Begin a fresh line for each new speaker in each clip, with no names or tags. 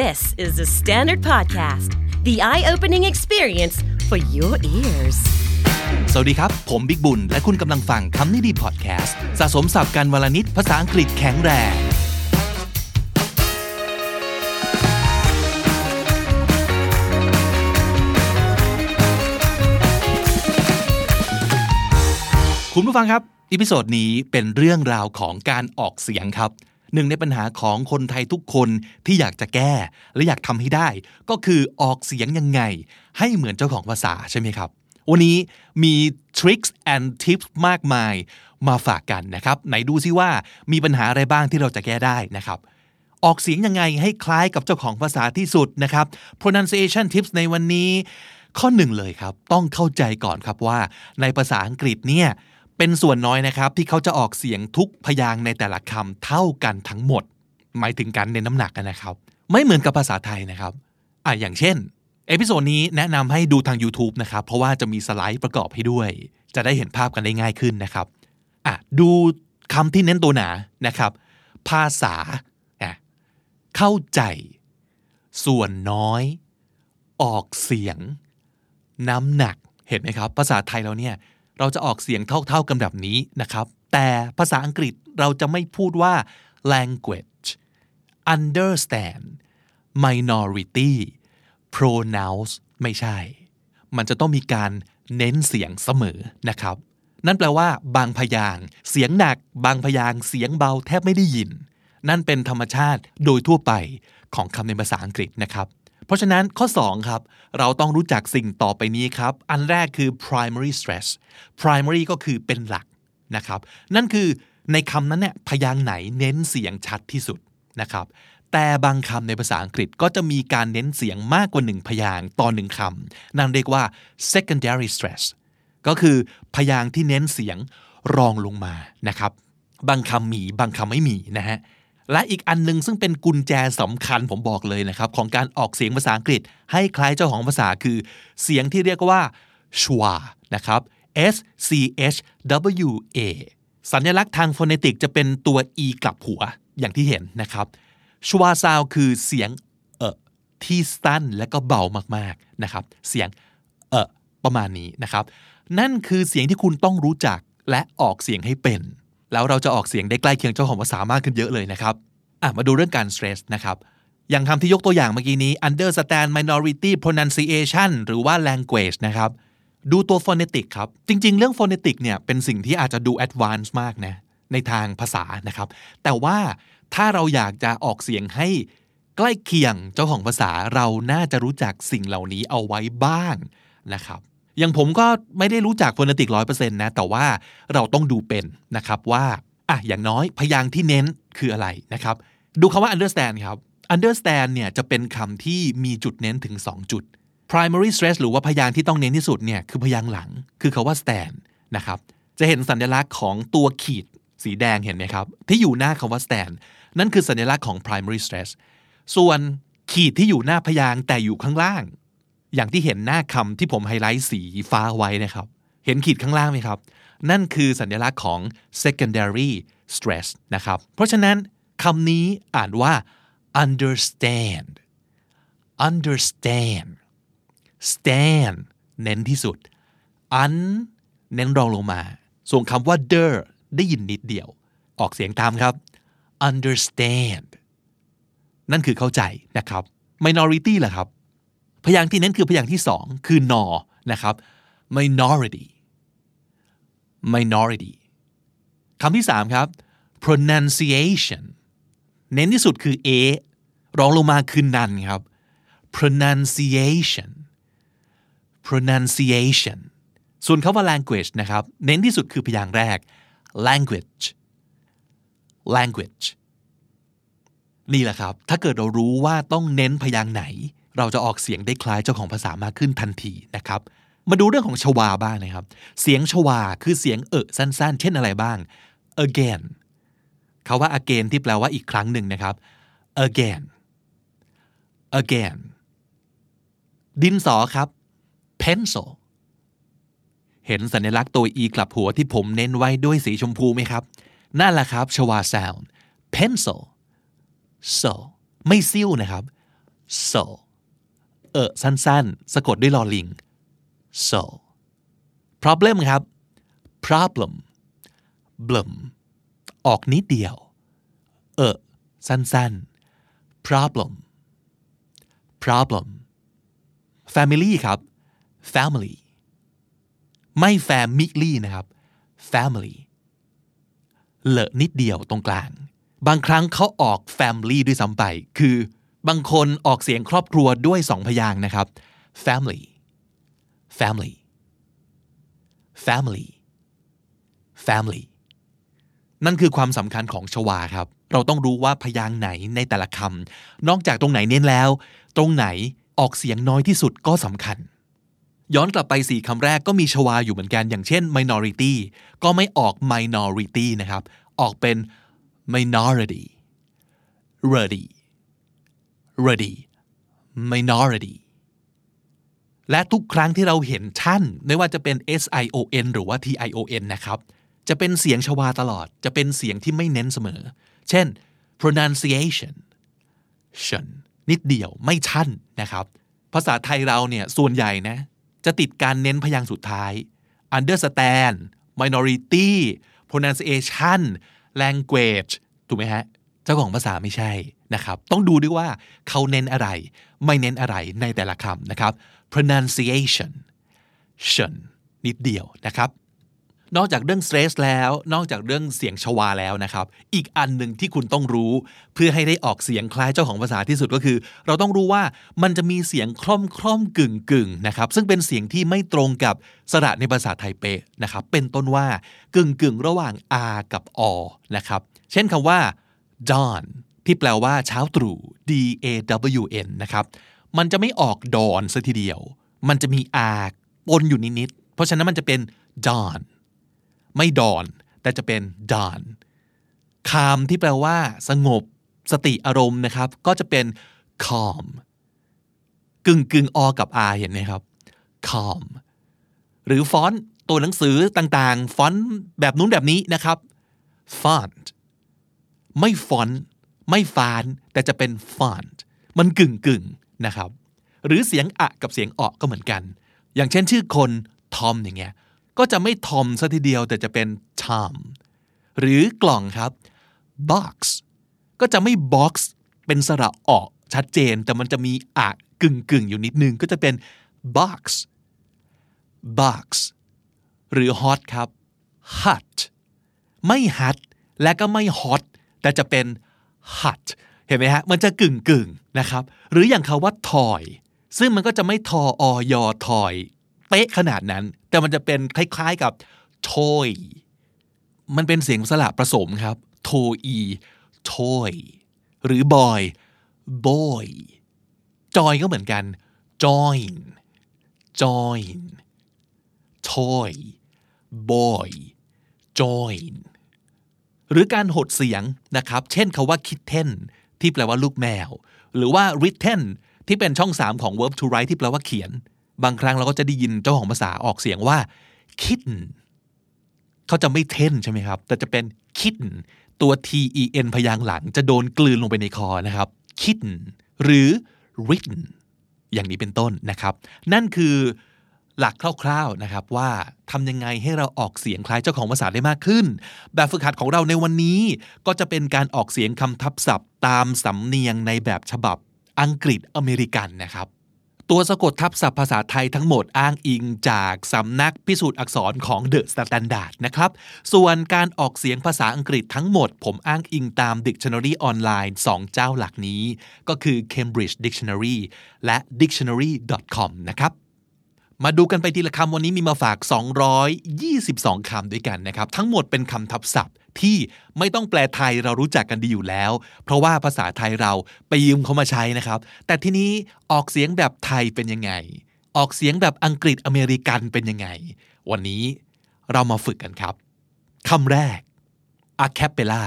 This is The Standard Podcast, the eye opening experience for your ears.
สวัสดีครับ ผมบิกบุญ และคุณกำลังฟังคำนี้ดีพอดแคสต์สะสมศัพท์การวันละนิดภาษาอังกฤษแข็งแรง คุณผู้ฟังครับ episode นี้เป็นเรื่องราวของการออกเสียงครับ หนึ่งในปัญหาของคนไทยทุกคนที่อยากจะแก้ และอยากทำให้ได้ ก็คือออกเสียงยังไง ให้เหมือนเจ้าของภาษาใช่ไหมครับ วันนี้มีทริคส์ and tips มากมายมาฝากกันนะครับ ไหนดูซิว่ามีปัญหาอะไรบ้างที่เราจะแก้ได้นะครับออกเสียงยังไงให้คล้ายกับเจ้าของภาษาที่สุดนะครับ pronunciation tips ในวันนี้ ข้อหนึ่งเลยครับ ต้องเข้าใจก่อนครับว่า ในภาษาอังกฤษเนี่ย เป็นส่วนน้อยนะครับที่เขาจะออกเสียงทุกพยางค์ในแต่ละคำเท่ากันทั้งหมด หมายถึงการเน้นน้ำหนักนะครับ ไม่เหมือนกับภาษาไทยนะครับอะอย่างเช่น episode นี้แนะนำให้ดูทาง YouTube นะครับ เพราะว่าจะมีสไลด์ประกอบให้ด้วย จะได้เห็นภาพกันได้ง่ายขึ้นนะครับอะดูคำที่เน้นตัวหนานะครับ ภาษาอะเข้าใจ ส่วนน้อย ออกเสียง น้ำหนักเห็นไหมครับ ภาษาไทยเราเนี่ย เราจะออกเสียงเท่าๆกันแบบนี้นะครับ แต่ภาษาอังกฤษเราจะไม่พูดว่า language understand minority pronounce ไม่ใช่ มันจะต้องมีการเน้นเสียงเสมอนะครับ นั่นแปลว่า บางพยางเสียงหนัก บางพยางเสียงเบาแทบไม่ได้ยิน นั่นเป็นธรรมชาติโดยทั่วไปของคำในภาษาอังกฤษนะครับ ราะฉะนั้นข้อ 2 ครับ เราต้องรู้จักสิ่งต่อไปนี้ครับ อันแรกคือ primary stress primary ก็คือเป็นหลักนะครับ นั่นคือในคำนั้นเนี่ยพยางไหนเน้นเสียงชัดที่สุดนะครับ แต่บางคำในภาษาอังกฤษก็จะมีการเน้นเสียงมากกว่าหนึ่งพยางต่อหนึ่งคำนั่นเรียกว่า secondary stress ก็คือพยางที่เน้นเสียงรองลงมานะครับ บางคำมีบางคำไม่มีนะฮะ และอีกอันหนึงซึ่งเป็นกุญแจสำคัญผมบอกเลยนะครับ ของการออกเสียงภาษาอังกฤษ ให้คล้ายเจ้าของภาษาคือ เสียงที่เรียกว่า schwa นะครับ S C H W A สัญลักษณ์ทางโฟเนติกจะเป็นตัว e กลับหัวอย่างที่เห็นนะครับ schwa sound คือเสียงเออที่สั้นและก็เบามากๆนะครับ เสียงเออประมาณนี้นะครับ นั่นคือเสียงที่คุณต้องรู้จักและออกเสียงให้เป็น แล้วเราจะออกเสียงได้ใกล้เคียงเจ้าของภาษามากขึ้นเยอะเลยนะครับอะมาดูเรื่องการ stress นะครับอย่างคำที่ยกตัวอย่างเมื่อกี้นี้ understand minority pronunciation หรือว่า language นะครับ ดูตัว phonetic ครับ จริง ๆ เรื่อง phonetic เนี่ย เป็นสิ่งที่อาจจะดู advance มากนะ ในทางภาษานะครับ แต่ว่าถ้าเราอยากจะออกเสียงให้ใกล้เคียงเจ้าของภาษาเราน่าจะรู้จักสิ่งเหล่านี้เอาไว้บ้างนะครับ อย่างผมก็ไม่ได้รู้จัก phonetic ร้อยเปอร์เซ็นต์นะ แต่ว่าเราต้องดูเป็นนะครับว่าอะอย่างน้อยพยางที่เน้นคืออะไรนะครับ ดูคำว่า understand ครับ understand เนี่ยจะเป็นคำที่มีจุดเน้นถึง 2 จุด primary stress หรือว่าพยางที่ต้องเน้นที่สุดเนี่ยคือพยางหลัง คือคาว่า stand นะครับ จะเห็นสัญลักษณ์ของตัวขีดสีแดงเห็นไหมครับ ที่อยู่หน้าคาว่า stand นั่นคือสัญลักษณ์ของ primary stress ส่วนขีดที่อยู่หน้าพยางแต่อยู่ข้างล่าง อย่างที่เห็นหน้าคำที่ผมไฮไลท์สีฟ้าไว้นะครับ เห็นขีดข้างล่างไหมครับ นั่นคือสัญลักษณ์ของ secondary stress นะครับ เพราะฉะนั้นคำนี้อ่านว่า understand understand stand เน้นที่สุด un เน้นรองลงมา ส่วนคำว่า der ได้ยินนิดเดียว ออกเสียงตามครับ understand นั่นคือเข้าใจนะครับ minority ล่ะครับ พยางค์ที่เน้นคือพยางค์ที่สองคือนอนะครับ minority minority คำที่สามครับ pronunciation เน้นที่สุดคือ a รองลงมาคือนันครับ pronunciation pronunciation ส่วนคำว่า language นะครับ เน้นที่สุดคือพยางค์แรก language language นี่แหละครับ ถ้าเกิดเรารู้ว่าต้องเน้นพยางค์ไหน เราจะออกเสียงได้คล้ายเจ้าของภาษามากขึ้นทันทีนะครับ มาดูเรื่องของชวาบ้างนะครับ เสียงชวาคือเสียงเอะสั้น ๆ เช่นอะไรบ้าง again คาว่า again ที่แปลว่าอีกครั้งหนึ่งนะครับ again again ดินสอครับ pencil เห็นสัญลักษณ์ตัว e กลับหัวที่ผมเน้นไว้ด้วยสีชมพูไหมครับ นั่นแหละครับ ชวา sound pencil so ไม่ซิ่วนะครับ so เออสั้นๆ สะกดด้วยลอลิง so problem ครับ problem blum ออกนิดเดียว เออสั้นๆ problem problem family ครับ family ไม่ family นะครับ family เลอะนิดเดียวตรงกลาง บางครั้งเขาออก family ด้วยซ้ำไป คือ บางคนออกเสียงครอบครัวด้วยสองพยางค์นะครับ family family family family นั่นคือความสำคัญของชวาครับ เราต้องรู้ว่าพยางค์ไหนในแต่ละคำนอกจากตรงไหนเน้นแล้ว ตรงไหนออกเสียงน้อยที่สุดก็สำคัญ ย้อนกลับไปสี่คำแรกก็มีชวาอยู่เหมือนกันอย่างเช่น minority ก็ไม่ออก minority นะครับ ออกเป็น minority ready ready minority และทุกครั้งที่เราเห็นท่าน ไม่ว่าจะเป็น S I O N หรือว่า T I O N นะครับ จะเป็นเสียงชวาตลอด จะเป็นเสียงที่ไม่เน้นเสมอ เช่น pronunciation ชันนิดเดียวไม่ชั่นนะครับ ภาษาไทยเราเนี่ยส่วนใหญ่นะจะติดการเน้นพยางค์สุดท้าย understand minority pronunciation language ถูกไหมฮะ เจ้าของภาษาไม่ใช่ นะครับ ต้องดูด้วยว่าเขาเน้นอะไร ไม่เน้นอะไรในแต่ละคำนะครับ pronunciation ชนนิดเดียวนะครับ นอกจากเรื่อง stress แล้ว นอกจากเรื่องเสียงชวาแล้วนะครับ อีกอันหนึ่งที่คุณต้องรู้ เพื่อให้ได้ออกเสียงคล้ายเจ้าของภาษาที่สุดก็คือ เราต้องรู้ว่ามันจะมีเสียงคล่อมคล่อมกึ่งกึ่งนะครับ ซึ่งเป็นเสียงที่ไม่ตรงกับสระในภาษาไทยเป๊ะนะครับ เป็นต้นว่ากึ่งกึ่งระหว่าง r กับ o นะครับ เช่นคำว่า dawn ที่แปลว่าเช้าตรู่ d a w n นะครับ มันจะไม่ออกดอนซะทีเดียว มันจะมี r ปนอยู่นิดๆ เพราะฉะนั้นมันจะเป็น dawn ไม่ดอน แต่จะเป็นดานคามที่แปลว่า สงบ สติอารมณ์นะครับ ก็จะเป็น calm กึ่งกึ่งอกับ r เห็นไหมครับ calm หรือฟอนต์ตัวหนังสือต่างๆ ฟอนต์แบบนู้นแบบนี้นะครับ font ไม่ฟอนต์ ไม่ฟานแต่จะเป็น font มันกึ่งกึ่งนะครับ หรือเสียงอะกับเสียงออกก็เหมือนกัน อย่างเช่นชื่อคนทอมอย่างเงี้ยก็จะไม่ทอมซะทีเดียวแต่จะเป็น Tom หรือกล่องครับ box ก็จะไม่ box เป็นสระออกชัดเจน แต่มันจะมีอะกึ่งกึ่งอยู่นิดนึง ก็จะเป็น box box หรือ hot ครับ hot ไม่ hot และก็ไม่ hot แต่จะเป็น hot เห็นไหมฮะ มันจะกึ่งกึ่งนะครับ หรืออย่างคาว่า toy ซึ่งมันก็จะไม่ทออยอทอยเป๊ะขนาดนั้น แต่มันจะเป็นคล้ายๆกับ toy มันเป็นเสียงสระผสมครับโทอี toy หรือ boy boy จอยก็เหมือนกัน join join toy boy join หรือการหดเสียงนะครับ เช่นคาว่า kitten ที่แปลว่าลูกแมว หรือว่า written ที่เป็นช่อง 3 ของ verb to write ที่แปลว่าเขียน บางครั้งเราก็จะได้ยินเจ้าของภาษาออกเสียงว่า kitten เขาจะไม่เท่นใช่ไหมครับ แต่จะเป็น kitten ตัว t e n พยางหลังจะโดนกลืนลงไปในคอนะครับ kitten หรือ written อย่างนี้เป็นต้นนะครับ นั่นคือ หลักคร่าวๆนะครับว่าทำยังไงให้เราออกเสียงคล้ายเจ้าของภาษาได้มากขึ้น แบบฝึกหัดของเราในวันนี้ ก็จะเป็นการออกเสียงคำทับศัพท์ ตามสำเนียงในแบบฉบับอังกฤษอเมริกันนะครับ ตัวสะกดทับศัพท์ภาษาไทยทั้งหมดอ้างอิงจากสำนักพิสูจน์อักษรของ The Standard นะครับ ส่วนการออกเสียงภาษาอังกฤษทั้งหมด ผมอ้างอิงตาม Dictionary ออนไลน์ 2 เจ้าหลักนี้ ก็คือ Cambridge Dictionary และ dictionary.com นะครับ มาดูกันไปทีละคำวันนี้มีมาฝาก 222 คำด้วยกันนะครับ ทั้งหมดเป็นคำทับศัพท์ที่ไม่ต้องแปลไทยเรารู้จักกันดีอยู่แล้ว เพราะว่าภาษาไทยเราไปยืมเขามาใช้นะครับ แต่ทีนี้ออกเสียงแบบไทยเป็นยังไง ออกเสียงแบบอังกฤษอเมริกันเป็นยังไง วันนี้เรามาฝึกกันครับคำแรก a cappella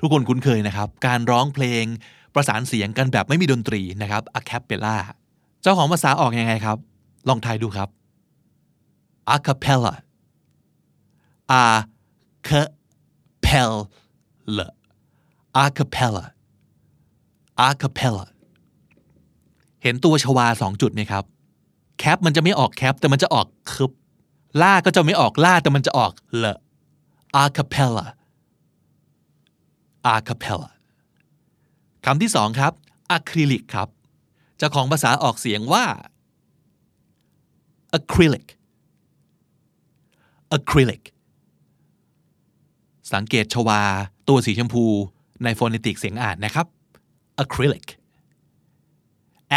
ทุกคนคุ้นเคยนะครับ การร้องเพลงประสานเสียงกันแบบไม่มีดนตรีนะครับ a cappella เจ้าของภาษาออกยังไงครับ ลองทายดูครับ a cappella a cappella a cappella a cappella เห็นตัวชวาสองจุดไหมครับ แคปมันจะไม่ออกแคปแต่มันจะออกคึบล่าก็จะไม่ออกล่าแต่มันจะออกเล a cappella a cappella คำที่สองครับอะคริลิกครับเจ้าของภาษาออกเสียงว่า acrylic acrylic สังเกต schwa ตัวสีชมพูใน phonetic เสียงอ่านนะครับ acrylic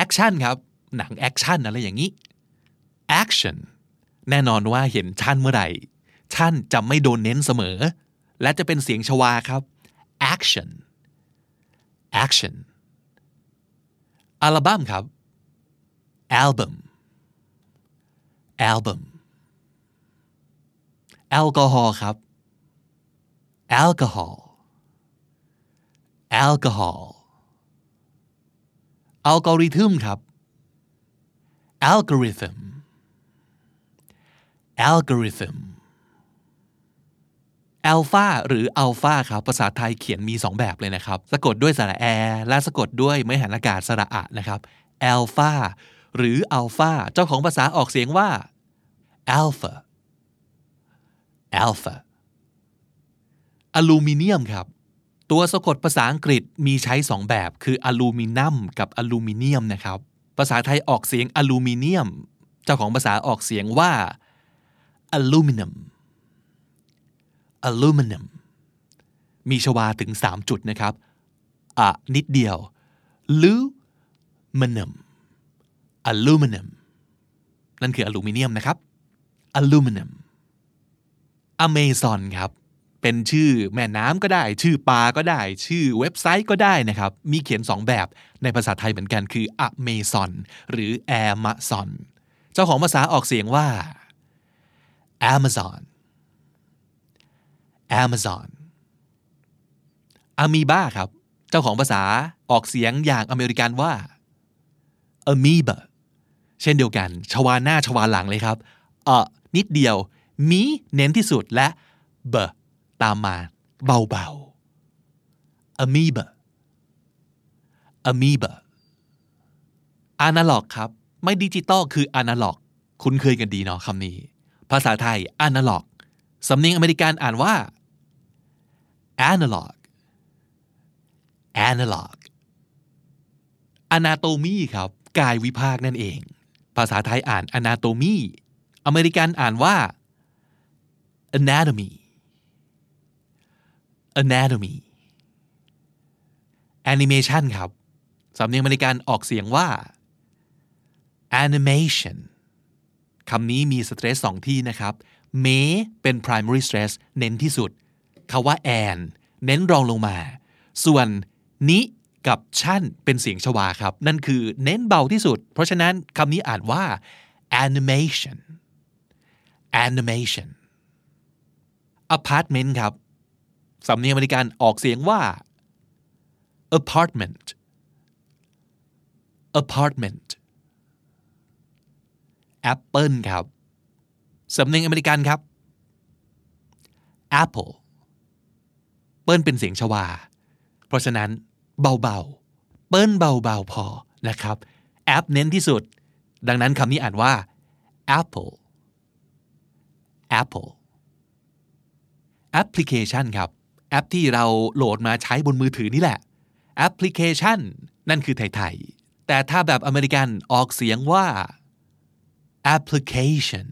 action ครับ หนัง action อะไรอย่างนี้ action แน่นอนว่าเห็นชั่นเมื่อไหร่ชั่นจะไม่โดนเน้นเสมอ และจะเป็นเสียง schwa ครับ action action อัลบั้มครับ album album แอลกอฮอล์ครับ alcohol alcohol อัลกอริทึมครับ algorithm algorithm อัลฟาหรืออัลฟาครับภาษาไทยเขียนมี 2 แบบเลยนะครับ สะกดด้วยสระแอ และสะกดด้วยไม่หันอากาศสระอะนะครับอัลฟา หรืออัลฟาเจ้าของภาษาออกเสียงว่า alpha alpha อลูมิเนียมครับ ตัวสะกดภาษาอังกฤษมีใช้2แบบ คืออลูมิเนียมกับอลูมิเนียมนะครับ ภาษาไทยออกเสียงอลูมิเนียม เจ้าของภาษาออกเสียงว่า aluminum aluminum มีชวาถึง 3 จุดนะครับ อะนิดเดียว aluminum aluminum นั่นคืออลูมิเนียมนะครับ aluminum Amazon ครับ เป็นชื่อแม่น้ำก็ได้ ชื่อปลาก็ได้ ชื่อเว็บไซต์ก็ได้นะครับ มีเขียน2แบบในภาษาไทยเหมือนกันคือ Amazon หรือ Amazon เจ้าของภาษาออกเสียงว่า Amazon Amazon อามีบ้าครับ เจ้าของภาษาออกเสียงอย่างอเมริกันว่า amoeba เช่นเดียวกัน ชวาหน้าชวาหลังเลยครับเออนิดเดียว มีเน้นที่สุดและเบตามมาเบาๆ amoeba amoeba อนาล็อกครับ ไม่ดิจิตอลคืออนาล็อก คุ้นเคยกันดีเนาะคำนี้ ภาษาไทยอนาล็อกสำเนียงอเมริกันอ่านว่า analog analog anatomy ครับ กายวิภาคนั่นเอง ภาษาไทยอ่าน anatomy อเมริกันอ่านว่า anatomy anatomy animation ครับสำเนียงอเมริกันออกเสียงว่า animation คำนี้มีสเตรสสองที่นะครับเมเป็น primary stress เน้นที่สุดคาว่า and เน้นรองลงมา ส่วนนิ กับชั่นเป็นเสียงชวาครับ นั่นคือเน้นเบาที่สุด เพราะฉะนั้นคำนี้อ่านว่า animation animation apartment ครับ สำเนียงอเมริกันออกเสียงว่า apartment apartment apple ครับ สำเนียงอเมริกันครับ apple เปิ้ลเป็นเสียงชวา เพราะฉะนั้น เบาๆ เปิ้ลเบาๆ พอนะครับแอปเน้นที่สุด ดังนั้นคำนี้อ่านว่า apple apple application ครับแอปที่เราโหลดมาใช้บนมือถือนี่แหละ application นั่นคือไทยๆ แต่ถ้าแบบอเมริกันออกเสียงว่า application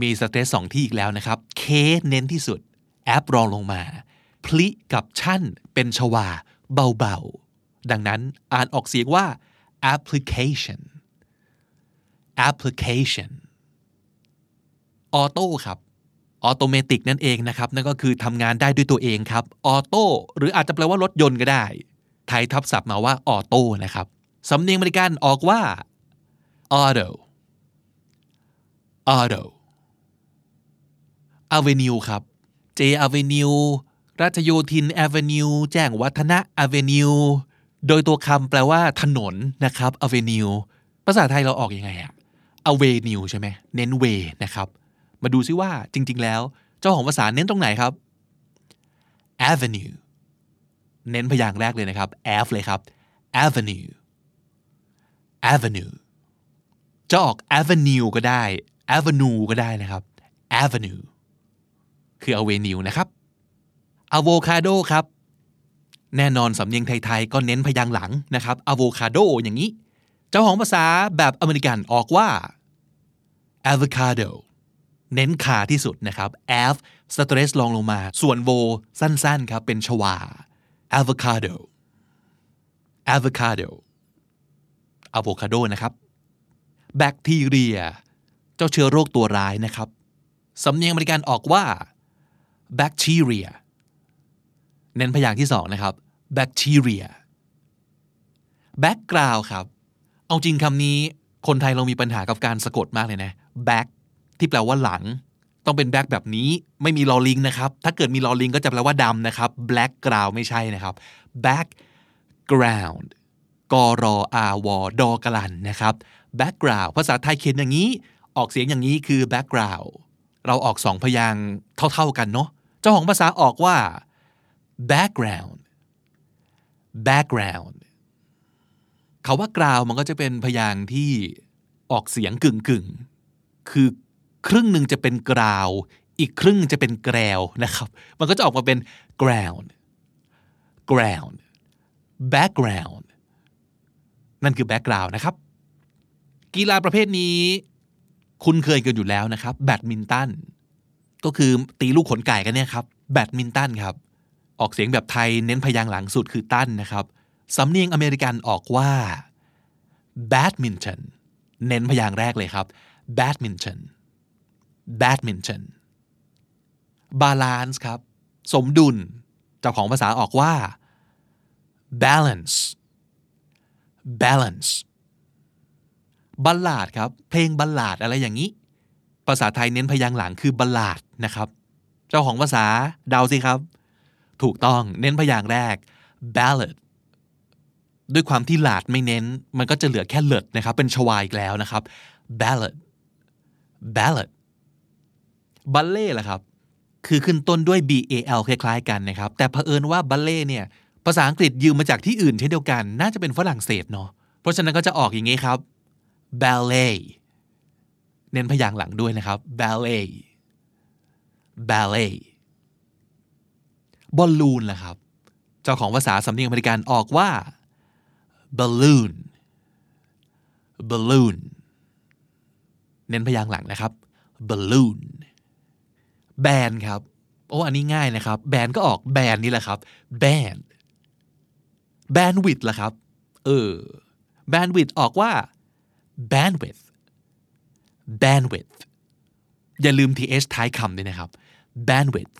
มีสเตรสสองที่อีกแล้วนะครับ K เน้นที่สุด แอปรองลงมา พลิกับชั่นเป็นชวา เบาๆ ดังนั้นอ่านออกเสียงว่า application application auto ครับ automatic นั่นเองนะครับ นั่นก็คือทำงานได้ด้วยตัวเองครับ auto หรืออาจจะแปลว่ารถยนต์ก็ได้ ไทยทับศัพท์มาว่าออโต้นะครับสำเนียงอเมริกันออกว่า auto auto avenue ครับ J Avenue รัชโยธิน Avenue แจ้งวัฒนะ avenue โดยตัวคำแปลว่าถนนนะครับ avenue ภาษาไทยเราออกอยังไงอะ avenue ใช่ไหมเน้น way นะครับ มาดูซิว่าจริง ๆ แล้ว เจ้าของภาษาเน้นตรงไหนครับ avenue เน้นพยางค์แรกเลยนะครับ f เลยครับ avenue avenue จะออก avenue ก็ได้ avenue ก็ได้นะครับ avenue คือ avenue นะครับ avocado ครับแน่นอนสำเนียงไทยๆก็เน้นพยางค์หลังนะครับ avocado อย่างนี้ เจ้าของภาษาแบบอเมริกันออกว่า avocado เน้นคาที่สุดนะครับ av สเตรสลองลงมา ส่วน vo สั้นๆครับเป็นชวา avocado avocado avocado นะครับ แบคทีเรีย เจ้าเชื้อโรคตัวร้ายนะครับ สำเนียงอเมริกันออกว่า bacteria เน้นพยางค์ที่สองนะครับ bacteria background ครับ เอาจริงคำนี้คนไทยเรามีปัญหากับการสะกดมากเลยนะ back ที่แปลว่าหลัง ต้องเป็น back แบบนี้ไม่มีลอลิงนะครับ ถ้าเกิดมีลอลิงก็จะแปลว่าดำนะครับ black ground ไม่ใช่นะครับ background กรออาวดอกลันนะครับ background ภาษาไทยเขียนอย่างนี้ ออกเสียงอย่างนี้คือ background เราออกสองพยางเท่าๆกันเนาะเจ้าของภาษาออกว่า background background เขาว่ากราวมันก็จะเป็นพยางค์ที่ออกเสียงกึ่งกึ่งคือครึ่งหนึ่งจะเป็นกราว อีกครึ่งจะเป็นแกรวนะครับ มันก็จะออกมาเป็น ground ground background นั่นคือ background นะครับ กีฬาประเภทนี้ คุณเคยกันอยู่แล้วนะครับ แบดมินตัน ก็คือตีลูกขนไก่กันเนี่ยครับ แบดมินตันครับ ออกเสียงแบบไทยเน้นพยางหลังสุดคือตั้นนะครับ สำเนียงอเมริกันออกว่า badminton เน้นพยางแรกเลยครับ badminton badminton balance ครับ สมดุลเจ้าของภาษาออกว่า balance balance บัลลาดครับ เพลงบัลลาดอะไรอย่างนี้ ภาษาไทยเน้นพยางหลังคือบัลลาดนะครับ เจ้าของภาษาเดาสิครับ ถูกต้องเน้นพยางแรก ballad ด้วยความที่หลาดไม่เน้น มันก็จะเหลือแค่เลิดนะครับ เป็นชวายอีกแล้วนะครับ ballad ballad บัลเล่ล่ะครับ คือขึ้นต้นด้วย b a l คล้ายๆกันนะครับ แต่เผอิญว่าบัลเล่เนี่ย ภาษาอังกฤษยืมมาจากที่อื่นเช่นเดียวกัน น่าจะเป็นฝรั่งเศสเนาะ เพราะฉะนั้นก็จะออกอย่างนี้ครับ ballet เน้นพยางหลังด้วยนะครับ ballet ballet บอลลูนล่ะครับ เจ้าของภาษาสำเนียงอเมริกันออกว่า balloon balloon เน้นพยางค์หลังนะครับ balloon แบนครับ โอ้ อันนี้ง่ายนะครับ แบนก็ออกแบนนี่แหละครับ แบน แบนวิดล่ะครับ เออ แบนวิดออกว่า bandwidth bandwidth อย่าลืม th ท้ายคำด้วยนะครับ bandwidth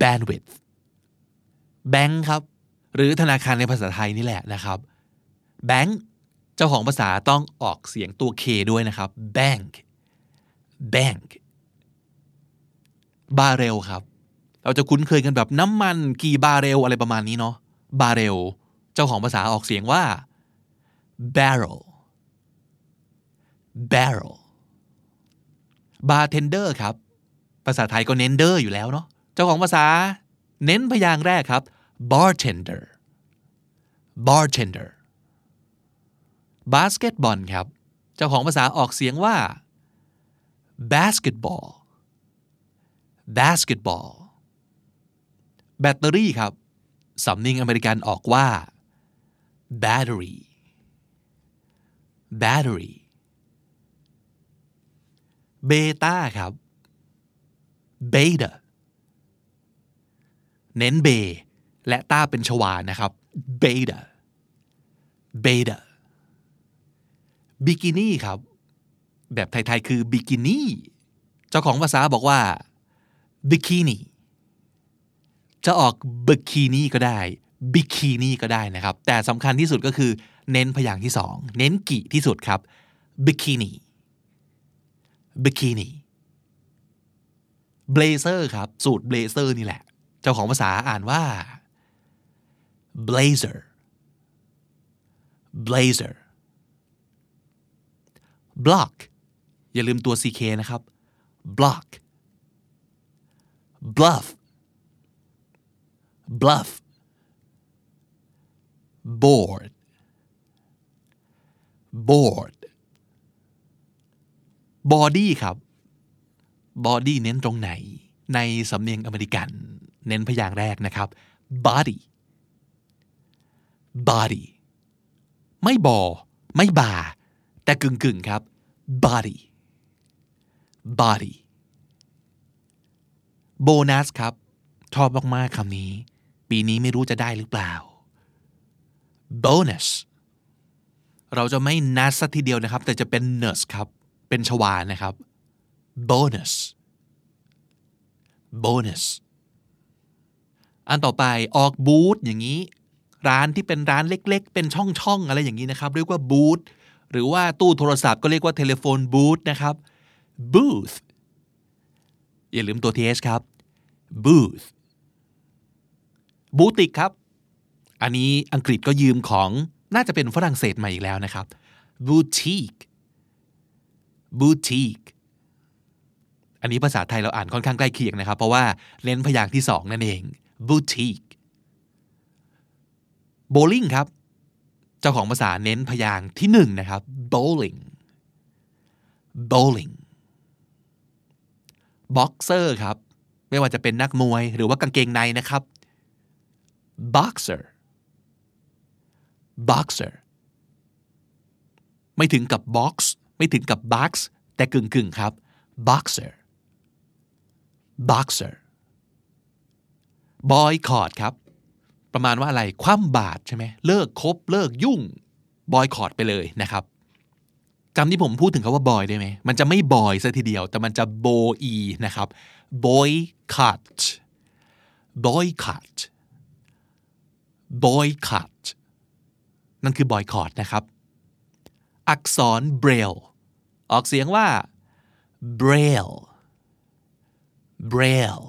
bandwidth แบงค์ครับ หรือธนาคารในภาษาไทยนี่แหละนะครับแบงค์เจ้าของภาษาต้องออกเสียงตัว K ด้วยนะครับ bank bank บาเรลครับ เราจะคุ้นเคยกันแบบน้ำมันกี่บาเรลอะไรประมาณนี้เนาะบาเรลเจ้าของภาษาออกเสียงว่า barrel barrel bartender ครับ ภาษาไทยก็เน้นเดอร์อยู่แล้วเนาะ เจ้าของภาษา เน้นพยางค์แรกครับ bartender bartender basketball ครับ เจ้าของภาษาออกเสียงว่า basketball basketball แบตเตอรี่ครับ สำเนียงอเมริกันออกว่า battery battery เบต้าครับ beta เน้นเบและต้าเป็นชวานะครับ beta beta บิกินี่ครับ แบบไทย ๆ คือบิกินี่ เจ้าของภาษาบอกว่าบิกินี่จะออกบิกินี่ก็ได้บิกินี่ก็ได้นะครับ แต่สำคัญที่สุดก็คือ เน้นพยางค์ที่สอง เน้นกีที่สุดครับ bikini bikini blazer ครับ สูทเบลเซอร์นี่แหละ เจ้าของภาษาอ่านว่า blazer blazer block อย่าลืมตัว ck นะครับ block bluff bluff board board body ครับ body เน้นตรงไหนในสำเนียงอเมริกัน เน้นพยางค์แรกนะครับ body body ไม่บอ ไม่บา แต่กึ่งกึ่งๆครับ body body โบนัสครับ ชอบมากๆคำนี้ ปีนี้ไม่รู้จะได้หรือเปล่า bonus เราจะไม่นัสทีเดียวนะครับ แต่จะเป็น nurse ครับ เป็นชวานะครับ bonus bonus อันต่อไปออกบูธอย่างนี้ ร้านที่เป็นร้านเล็ก ๆ เป็นช่องๆ อะไรอย่างนี้นะครับ เรียกว่าบูธหรือว่าตู้โทรศัพท์ก็เรียกว่าเทเลโฟนบูธนะครับ booth อย่าลืมตัว th ครับ booth บูติกครับ อันนี้อังกฤษก็ยืมของน่าจะเป็นฝรั่งเศสมาอีกแล้วนะครับ boutique boutique อันนี้ภาษาไทยเราอ่านค่อนข้างใกล้เคียงนะครับ เพราะว่าเน้นพยางค์ที่สองนั่นเอง boutique bowling ครับ เจ้าของภาษาเน้นพยางค์ที่หนึ่งนะครับ bowling bowling boxer ครับ ไม่ว่าจะเป็นนักมวยหรือว่ากางเกงในนะครับ boxer boxer ไม่ถึงกับ box ไม่ถึงกับ box แต่กึ่งกึ่งๆครับ boxer boxer boycott ครับ ประมาณว่าอะไรคว่ำบาตรใช่ไหมเลิกคบเลิกยุ่ง boycott ไปเลยนะครับจำที่ผมพูดถึงคาว่า boy ได้ไหม มันจะไม่ boy ซะทีเดียว แต่มันจะ boy นะครับ boycott boycott boycott นั่นคือ boycott นะครับ อักษร braille ออกเสียงว่า braille braille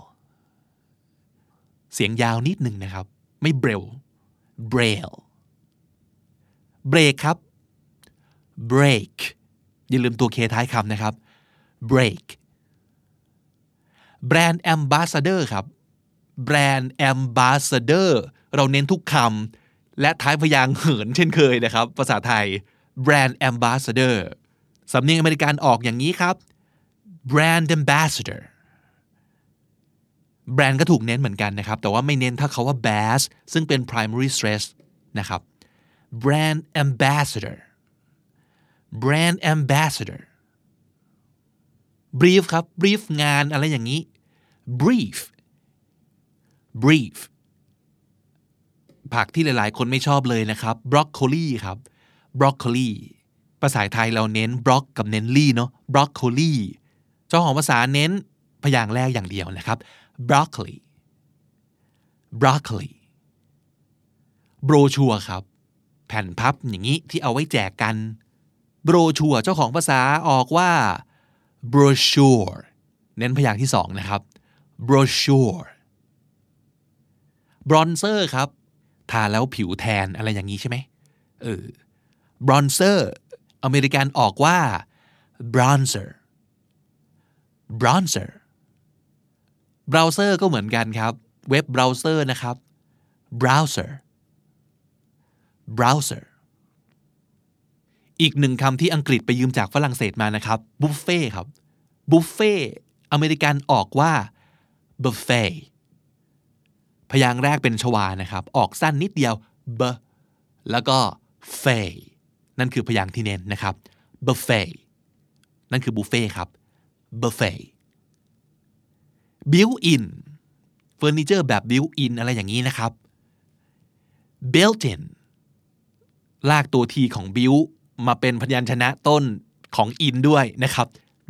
เสียงยาวนิดหนึ่งนะครับ ไม่ braille braille break ครับ break อย่าลืมตัวเคท้ายคำนะครับ break brand ambassador ครับ brand ambassador เราเน้นทุกคำและท้ายพยางค์เหินเช่นเคยนะครับ ภาษาไทย brand ambassador สำเนียงอเมริกันออกอย่างนี้ครับ brand ambassador แบรนด์ก็ถูกเน้นเหมือนกันนะครับ แต่ว่าไม่เน้นถ้าเขาว่า bass ซึ่งเป็น primary stress นะครับ brand ambassador brand ambassador brief ครับ brief งานอะไรอย่างนี้ brief brief ผักที่หลาย ๆ คนไม่ชอบเลยนะครับ broccoli ครับ broccoli ภาษาไทยเราเน้น brock กับเน้นลี่เนาะ broccoli เจ้าของภาษาเน้นพยางค์แรกอย่างเดียวนะครับ broccoli broccoli โบรชัวครับ แผ่นพับอย่างนี้ที่เอาไว้แจกกันโบรชัวเจ้าของภาษาออกว่า brochure เน้นพยางค์ที่สองนะครับ brochure bronzer ครับ ทาแล้วผิวแทนอะไรอย่างนี้ใช่ไหมเออ bronzer อเมริกันออกว่า bronzer bronzer browser ก็เหมือนกันครับ เว็บ browser นะครับ browser browser อีกหนึ่งคำที่อังกฤษไปยืมจากฝรั่งเศสมานะครับ buffet ครับ buffet อเมริกันออกว่า buffet พยางค์แรกเป็นชวานะครับ ออกสั้นนิดเดียว b แล้วก็ f a นั่นคือพยางค์ที่เน้นนะครับ buffet นั่นคือบุฟเฟ่ครับ buffet built in เฟอร์นิเจอร์แบบ built in อะไรอย่างนี้นะครับ built in ลากตัวทีของ built มาเป็นพยัญชนะต้นของ in ด้วยนะครับ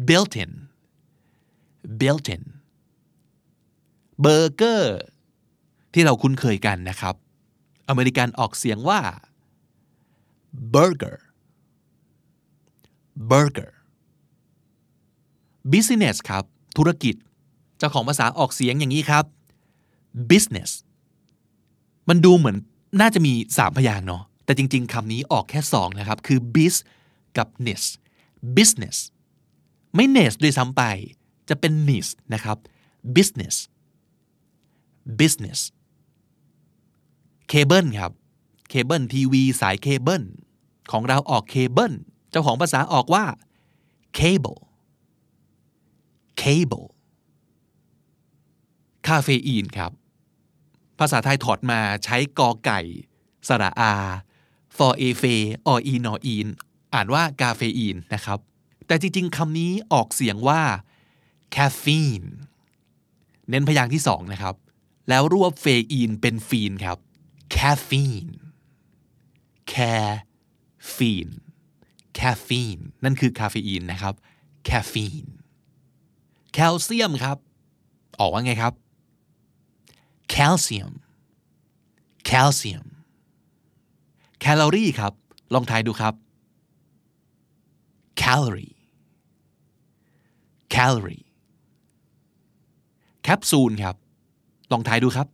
built in built in เบอร์เกอร์ที่เราคุ้นเคยกันนะครับ อเมริกันออกเสียงว่า burger burger business ครับ ธุรกิจ เจ้าของภาษาออกเสียงอย่างนี้ครับ business มันดูเหมือนน่าจะมีสามพยางเนาะแต่จริง ๆคำนี้ออกแค่สองนะครับ คือ biz กับ ness business ไม่ ness ด้วยซ้ำไปจะเป็น ness นะครับ business business เคเบิลครับเคเบิลทีวีสายเคเบิลของเราออกเคเบิลเจ้าของภาษาออกว่า cable cable คาเฟอีนครับ ภาษาไทยถอดมาใช้กอไก่ สระอา ฟอเอเฟออีนอีน อ่านว่ากาเฟอีนนะครับ แต่จริง ๆคำนี้ออกเสียงว่า caffeine เน้นพยางค์ที่สองนะครับ แล้วรวบเฟอีนเป็นฟีนครับ caffeine caffeine caffeine นั่นคือคาเฟอีนนะครับ caffeine แคลเซียมครับ ออกว่าไงครับ calcium calcium แคลอรี่ครับ ลองทายดูครับ calorie calorie แคปซูลครับ ลองทายดูครับ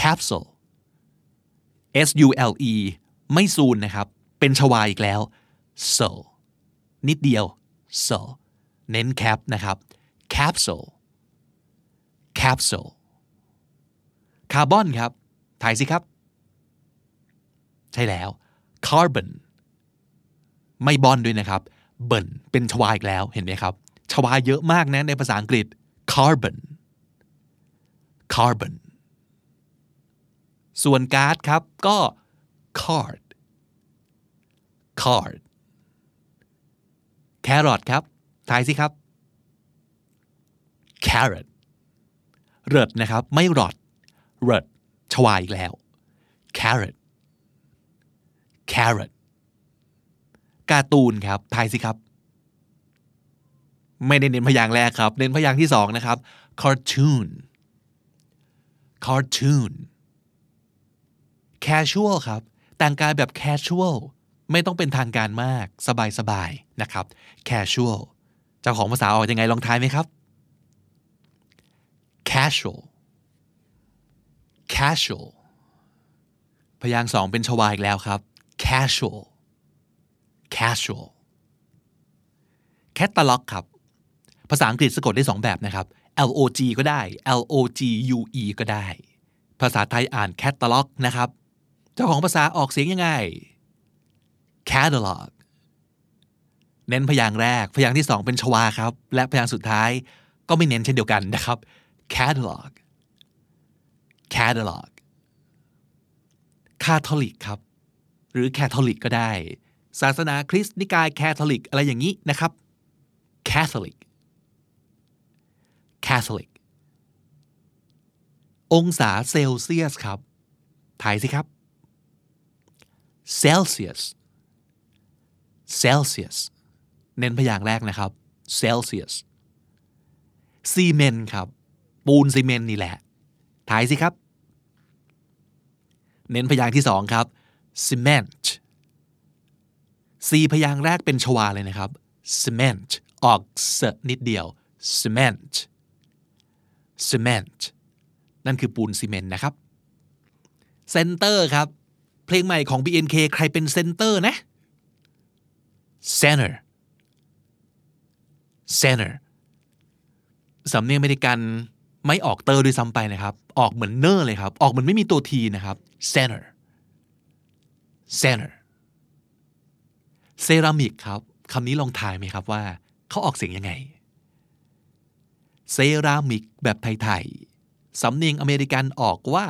capsule S U L E ไม่ซูนนะครับ เป็นชวาอีกแล้ว so นิดเดียว so เน้น cap นะครับ capsule capsule คาร์บอนครับ ถ่ายสิครับ ใช่แล้ว carbon ไม่บอนด้วยนะครับ เบิร์นเป็นชวาอีกแล้ว เห็นไหมครับ ชวาเยอะมากนะในภาษาอังกฤษ carbon carbon ส่วนการ์ดครับก็ card card แครอทครับ ทายสิครับ carrot เริดนะครับ ไม่รอดเริดชวาอีกแล้ว carrot carrot การ์ตูนครับทายสิครับ ไม่ได้เน้นพยางค์แรกครับ เน้นพยางค์ที่สองนะครับ cartoon cartoon casual ครับ แต่งกายแบบ casual ไม่ต้องเป็นทางการมาก สบายๆ นะครับ casual เจ้าของภาษาออกยังไงลองทายไหมครับ casual casual พยางค์สองเป็นชวาอีกแล้วครับ casual casual catalog ครับ ภาษาอังกฤษสะกดได้สองแบบนะครับ L O G ก็ได้ L O G U E ก็ได้ ภาษาไทยอ่าน catalog นะครับ เจ้าของภาษาออกเสียงยังไง catalog เน้นพยางค์แรก พยางค์ที่สองเป็นชวาครับ และพยางค์สุดท้ายก็ไม่เน้นเช่นเดียวกันนะครับ catalog catalog คาทอลิกครับ หรือแคทอลิกก็ได้ ศาสนาคริสต์นิกายแคทอลิกอะไรอย่างนี้นะครับ Catholic Catholic องศาเซลเซียสครับ ทายสิครับ Celsius Celsius เน้นพยางค์แรกนะครับ Celsius ซีเมนครับ ปูนซีเมนต์นี่แหละถ่ายสิครับ เน้นพยางค์ที่สองครับ cement ซีพยางค์แรกเป็นชวาเลยนะครับ cement ออกเสนิดเดียว cement cement นั่นคือปูนซีเมนต์นะครับ center ครับ เพลงใหม่ของ BNK ใครเป็น center นะ center center สำเนียงอเมริกัน ไม่ออกเตอร์ด้วยซ้ำไปนะครับ ออกเหมือนเนอร์เลยครับ ออกเหมือนไม่มีตัวทีนะครับ center center เซรามิกครับคำนี้ลองทายไหมครับว่า เขาออกเสียงยังไง เซรามิกแบบไทยๆ สำเนียงอเมริกันออกว่า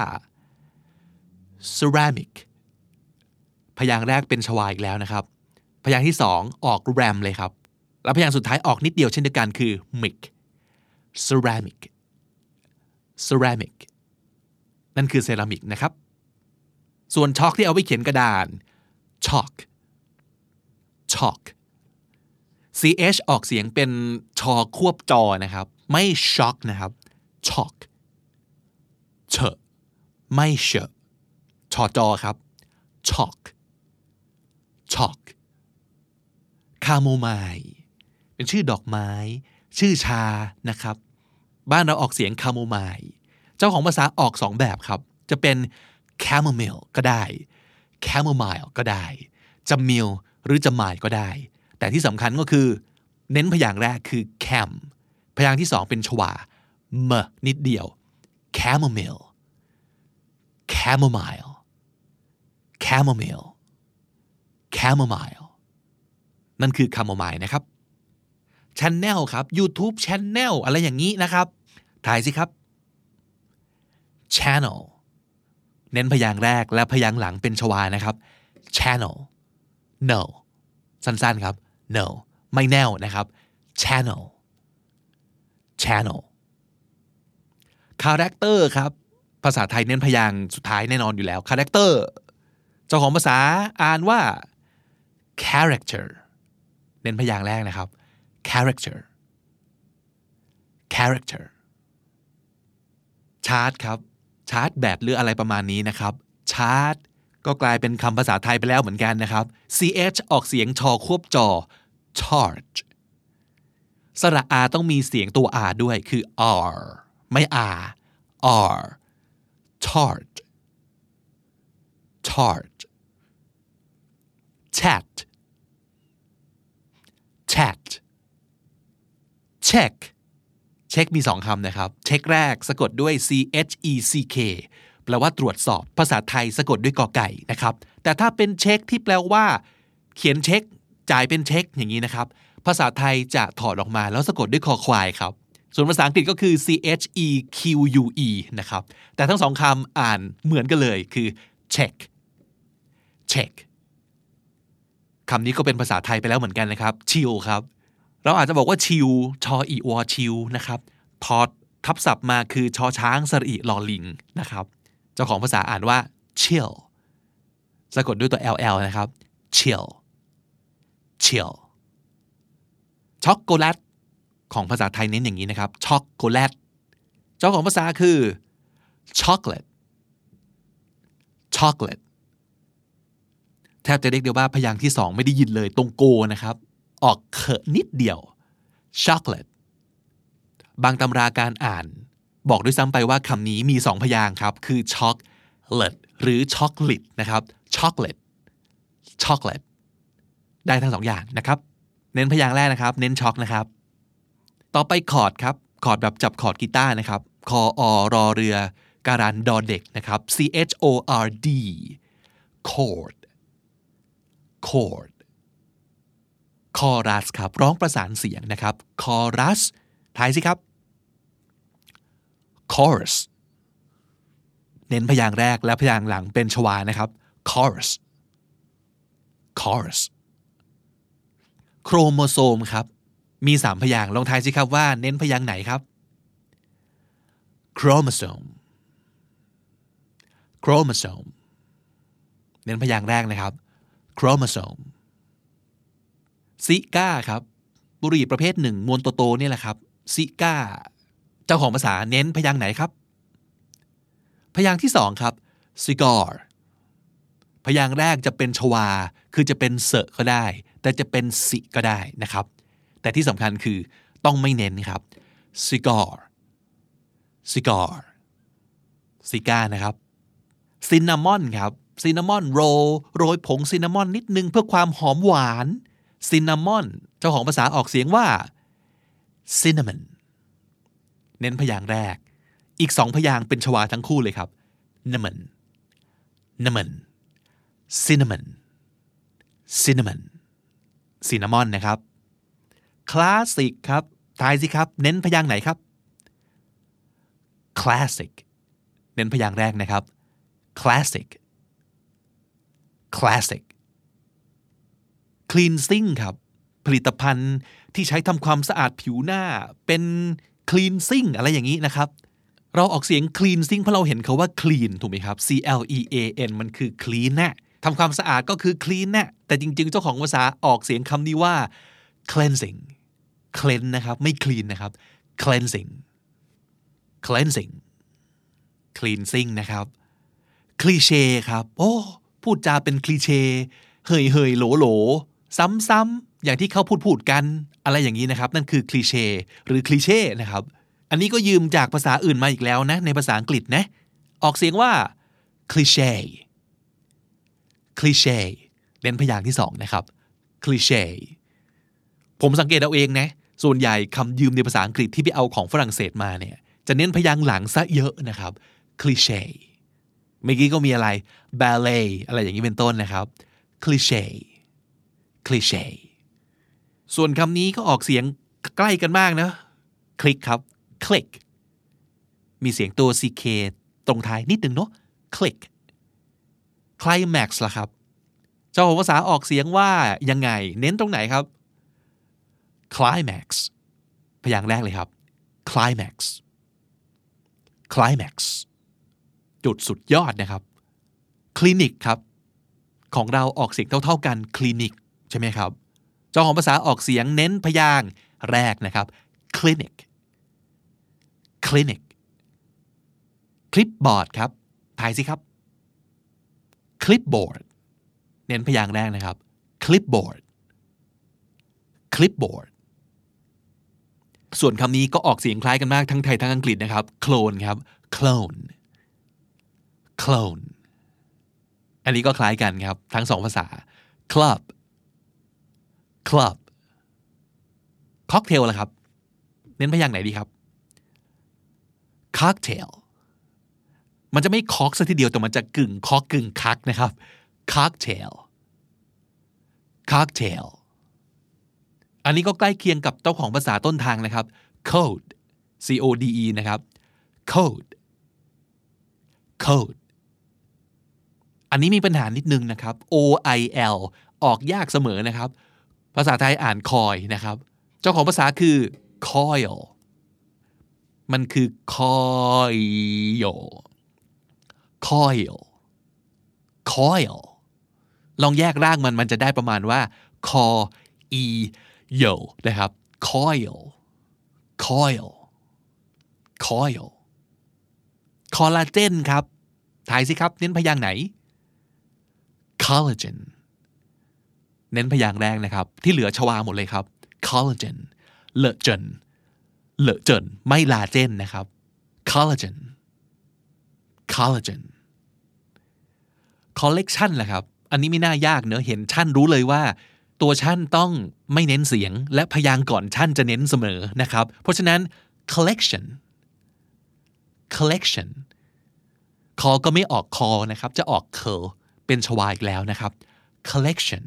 ceramic พยางค์แรกเป็นชวาอีกแล้วนะครับ พยางค์ที่สองออกแรมเลยครับ แล้วพยางค์สุดท้ายออกนิดเดียวเช่นเดียวกันคือ mic ceramic ceramic นั่นคือเซรามิกนะครับ ส่วนช็อกที่เอาไว้เขียนกระดาน chalk chalk ch ออกเสียงเป็นชอควบจอนะครับ ไม่ shock นะครับ chalk เชไม่เชชอจอครับ chalk chalk คาโมไมล์เป็นชื่อดอกไม้ ชื่อชานะครับ บ้านเราออกเสียงคาโมไมล์เจ้าของภาษาออกสองแบบครับ จะเป็น chamomile ก็ได้ chamomile ก็ได้จะมิลหรือจะไมล์ก็ได้ แต่ที่สำคัญก็คือ เน้นพยางค์แรกคือ cam พยางค์ที่สองเป็นชวา m นิดเดียว chamomile chamomile chamomile chamomile นั่นคือ chamomile นะครับ channel ครับ YouTube channel อะไรอย่างนี้นะครับถ่ายสิครับ channel เน้นพยางแรกและพยางหลังเป็นชวานะครับ channel no สั้นๆครับ no ไม่แน่วนะครับ channel channel character ครับ ภาษาไทยเน้นพยางสุดท้ายแน่นอนอยู่แล้ว character เจ้าของภาษาอ่านว่า character เน้นพยางแรกนะครับ character character ชาร์ตครับ ชาร์ตแบตหรืออะไรประมาณนี้นะครับ ชาร์ตก็กลายเป็นคำภาษาไทยไปแล้วเหมือนกันนะครับ ch ออกเสียงชอควบจอ charge สระอาต้องมีเสียงตัว r ด้วยคือ r ไม่ r r charge charge chat chat check เช็คมีสองคำนะครับ เช็คแรกสะกดด้วย c h e c k แปลว่าตรวจสอบ ภาษาไทยสะกดด้วยกอไก่นะครับ แต่ถ้าเป็นเช็คที่แปลว่า เขียนเช็ค จ่ายเป็นเช็คอย่างนี้นะครับ ภาษาไทยจะถอดออกมาแล้วสะกดด้วยคอควายครับ ส่วนภาษาอังกฤษก็คือ c h e q u e นะครับ แต่ทั้งสองคำอ่านเหมือนกันเลยคือ check check คำนี้ก็เป็นภาษาไทยไปแล้วเหมือนกันนะครับ ชิลครับ เราอาจจะบอกว่าชิลชออีวอชิลนะครับทอดทับศัพท์มาคือชอช้างสรีลอลิงนะครับเจ้าของภาษาอ่านว่า chill สะกดด้วยตัว ll นะครับ chill chill ช็อกโกแลตของภาษาไทยเน้นอย่างนี้นะครับช็อกโกแลตเจ้าของภาษาคือ chocolate chocolate แทบจะเรียกได้ว่าพยางค์ที่สองไม่ได้ยินเลยตรงโกนะครับ ออกเขอะนิดเดียว chocolate บางตำราการอ่าน บอกด้วยซ้ำไปว่าคำนี้มีสองพยางครับ คือ chocolate หรือ chocolate นะครับ chocolate chocolate ได้ทั้งสองอย่างนะครับ เน้นพยางแรกนะครับ เน้นช็อกนะครับ ต่อไปคอร์ดครับคอร์ดแบบจับคอร์ดกีตาร์นะครับคออรอเรือการันดอเด็กนะครับ C H O R D chord chord คอรัสครับ ร้องประสานเสียงนะครับคอรัสทายสิครับ chorus เน้นพยางค์แรกและพยางค์หลังเป็นชวานะครับ chorus chorus โครโมโซมครับ มีสามพยางค์ลองทายสิครับว่าเน้นพยางค์ไหนครับ chromosome chromosome เน้นพยางค์แรกนะครับ chromosome ซิก้าครับ บุหรี่ประเภทหนึ่งมวลโตๆนี่แหละครับซิก้า เจ้าของภาษาเน้นพยางค์ไหนครับ พยางค์ที่สองครับ cigar พยางค์แรกจะเป็นชวา คือจะเป็นเสอะก็ได้ แต่จะเป็นสิก็ได้นะครับ แต่ที่สำคัญคือต้องไม่เน้นครับ cigar cigar ซิก้านะครับซินนามอนครับซินนามอนโรโรยผงซินนามอนนิดนึงเพื่อความหอมหวาน ซินนามอนเจ้าของภาษาออกเสียงว่า cinnamon เน้นพยางค์แรก อีกสองพยางค์เป็นชวาทั้งคู่เลยครับ naman naman cinnamon cinnamon ซินนามอนนะครับ คลาสสิกครับทายสิครับ เน้นพยางค์ไหนครับ classic เน้นพยางค์แรกนะครับ classic classic cleansing ครับ ผลิตภัณฑ์ที่ใช้ทำความสะอาดผิวหน้าเป็น cleansing อะไรอย่างนี้นะครับ เราออกเสียง cleansing เพราะเราเห็นเขาว่า clean ถูกไหมครับ C L E A N มันคือ clean นะทำความสะอาดก็คือ clean นะแต่จริง ๆ เจ้าของภาษาออกเสียงคำนี้ว่า cleansing cleanse นะครับไม่ clean นะครับ cleansing cleansing cleansing นะครับคลีเช่ครับ โอ้ พูดจาเป็นคลีเช่เฮยเฮยโหลโหล ซ้ำๆอย่างที่เขาพูดพูดกันอะไรอย่างนี้นะครับ นั่นคือคลีเช่หรือคลีเช่นะครับ อันนี้ก็ยืมจากภาษาอื่นมาอีกแล้วนะ ในภาษาอังกฤษนะ ออกเสียงว่าคลีเช่คลีเช่เน้นพยางค์ที่สองนะครับคลีเช่ผมสังเกตเอาเองนะ ส่วนใหญ่คำยืมในภาษาอังกฤษที่ไปเอาของฝรั่งเศสมาเนี่ยจะเน้นพยางค์หลังซะเยอะนะครับคลีเช่เมื่อกี้ก็มีอะไร ballet อะไรอย่างนี้เป็นต้นนะครับ cliche cliche ส่วนคำนี้ก็ออกเสียงใกล้กันมากนะ คลิกครับ click มีเสียงตัว ck ตรงท้ายนิดหนึ่งเนาะ click climax ล่ะครับ เจ้าของภาษาออกเสียงว่ายังไง เน้นตรงไหนครับ climax พยางค์แรกเลยครับ climax climax จุดสุดยอดนะครับ คลินิกครับ ของเราออกเสียงเท่าๆกัน คลินิก ใช่ไหมครับเจ้าของภาษาออกเสียงเน้นพยางแรกนะครับ clinic clinic คลิปบอร์ดครับถ่ายสิครับ clipboard เน้นพยางแรกนะครับ clipboard clipboard ส่วนคำนี้ก็ออกเสียงคล้ายกันมากทั้งไทยทั้งอังกฤษนะครับ clone ครับ clone clone อันนี้ก็คล้ายกันครับ ทั้งสองภาษา club club cocktail ล่ะครับ เน้นพยางค์ไหนดีครับ cocktail มันจะไม่ค็อกซะทีเดียวแต่มันจะกึ่งค็อกกึ่งคักนะครับ cocktail cocktail อันนี้ก็ใกล้เคียงกับเจ้าของภาษาต้นทางนะครับ code c o d e นะครับ code code อันนี้มีปัญหานิดนึงนะครับ o i l ออกยากเสมอนะครับ ภาษาไทยอ่านคอยนะครับ เจ้าของภาษาคือ coil มันคือ coil coil coil ลองแยกร่างมันมันจะได้ประมาณว่า co e yo นะครับ coil coil coil คอลลาเจนครับ ถ่ายสิครับ เน้นพยางไหน collagen เน้นพยางค์แรกนะครับ ที่เหลือชวาหมดเลยครับ collagen เลอะเจนเลอะเจนไม่ลาเจนนะครับ collagen collagen collection แหละครับ อันนี้ไม่น่ายากเนอะเห็นชั่นรู้เลยว่า ตัวชั่นต้องไม่เน้นเสียง และพยางก่อนชั่นจะเน้นเสมอนะครับ เพราะฉะนั้น collection collection คอก็ไม่ออกคอนะครับ จะออกเคอเป็นชวาอีกแล้วนะครับ collection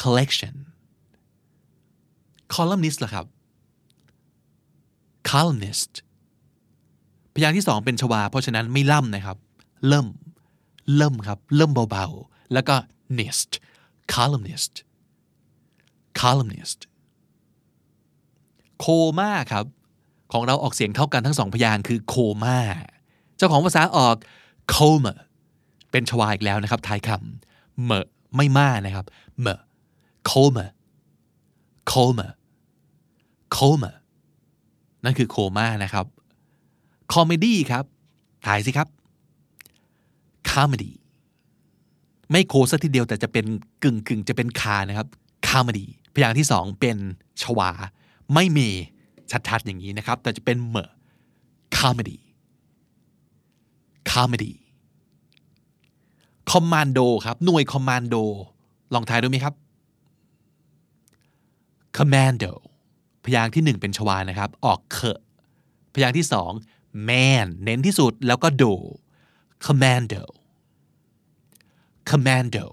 collection columnist ล่ะครับ columnist พยางค์ที่สองเป็นชวา เพราะฉะนั้นไม่ล่ำนะครับ เริ่ม เริ่มครับ เริ่มเบาๆ แล้วก็ nist columnist columnist โคม่าครับ ของเราออกเสียงเท่ากันทั้งสองพยางค์คือโคม่า เจ้าของภาษาออก coma เป็นชวาอีกแล้วนะครับท้ายคำเมอไม่มานะครับเมอ coma coma coma นั่นคือโคม่านะครับ comedy ครับถ่ายสิครับ comedy ไม่โคสักทีเดียวแต่จะเป็นกึ่งกึ่งจะเป็นคานะครับ comedy พยางค์ที่สองเป็นชวา ไม่มีชัดๆ อย่างนี้นะครับ แต่จะเป็นเหมอ comedy comedy คอมมานโดครับ หน่วยคอมมานโด ลองทายดูไหมครับ commando พยางค์ที่หนึ่งเป็นชวานะครับ ออกเคพยางค์ที่สอง man เน้นที่สุดแล้วก็โด commando commando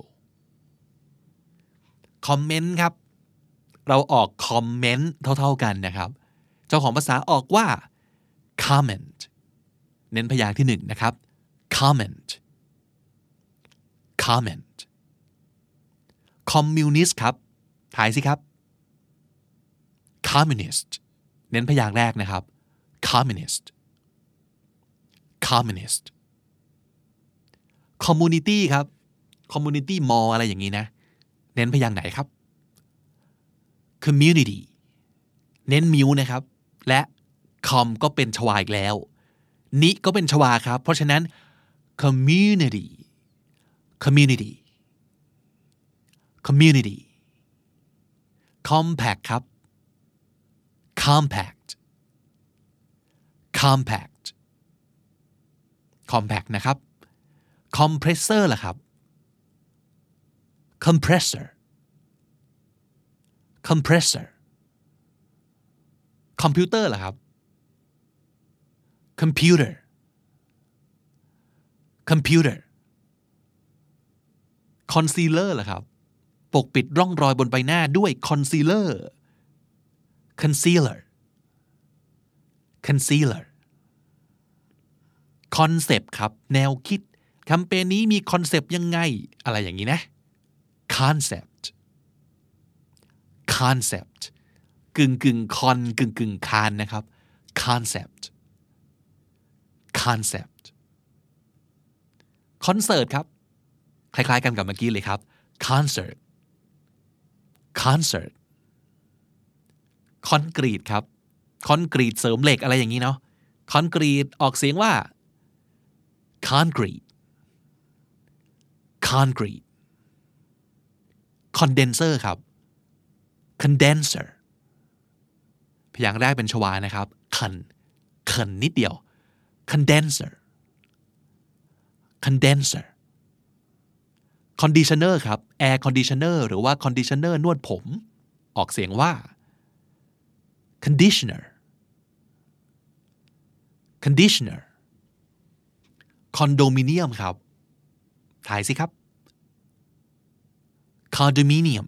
คอมเมนต์ครับ เราออกคอมเมนต์เท่าๆกันนะครับ เจ้าของภาษาออกว่า comment เน้นพยางค์ที่หนึ่งนะครับ comment comment communist ครับ ถ่ายสิครับ communist เน้นพยางแรกนะครับ communist communist community ครับ community mall อะไรอย่างนี้นะ เน้นพยางไหนครับ community เน้นมิวนะครับ และคอมก็เป็นชวาอีกแล้ว นิก็เป็นชวาครับ เพราะฉะนั้น community community community compact ครับ compact compact compact นะครับ compressor ล่ะครับ compressor compressor คอมพิวเตอร์ล่ะครับ computer computer concealer ล่ะครับ ปกปิดร่องรอยบนใบหน้าด้วย concealer concealer concealer concept ครับ แนวคิดแคมเปญนี้มีคอนเซปต์ยังไง อะไรอย่างนี้นะ concept concept กึ่งกึ่งคอนกึ่งกึ่งคานนะครับ concept concept คอนเสิร์ตครับ คล้ายๆกันกับเมื่อกี้เลยครับ concert concert คอนกรีตครับคอนกรีตเสริมเหล็กอะไรอย่างนี้เนาะคอนกรีตออกเสียงว่า concrete concrete condenser ครับ condenser พยางค์แรกเป็นชวานะครับ con con นิดเดียว condenser condenser conditioner ครับ air conditioner หรือว่า conditioner นวดผม ออกเสียงว่า conditioner conditioner condominium ครับ ถ่ายสิครับ condominium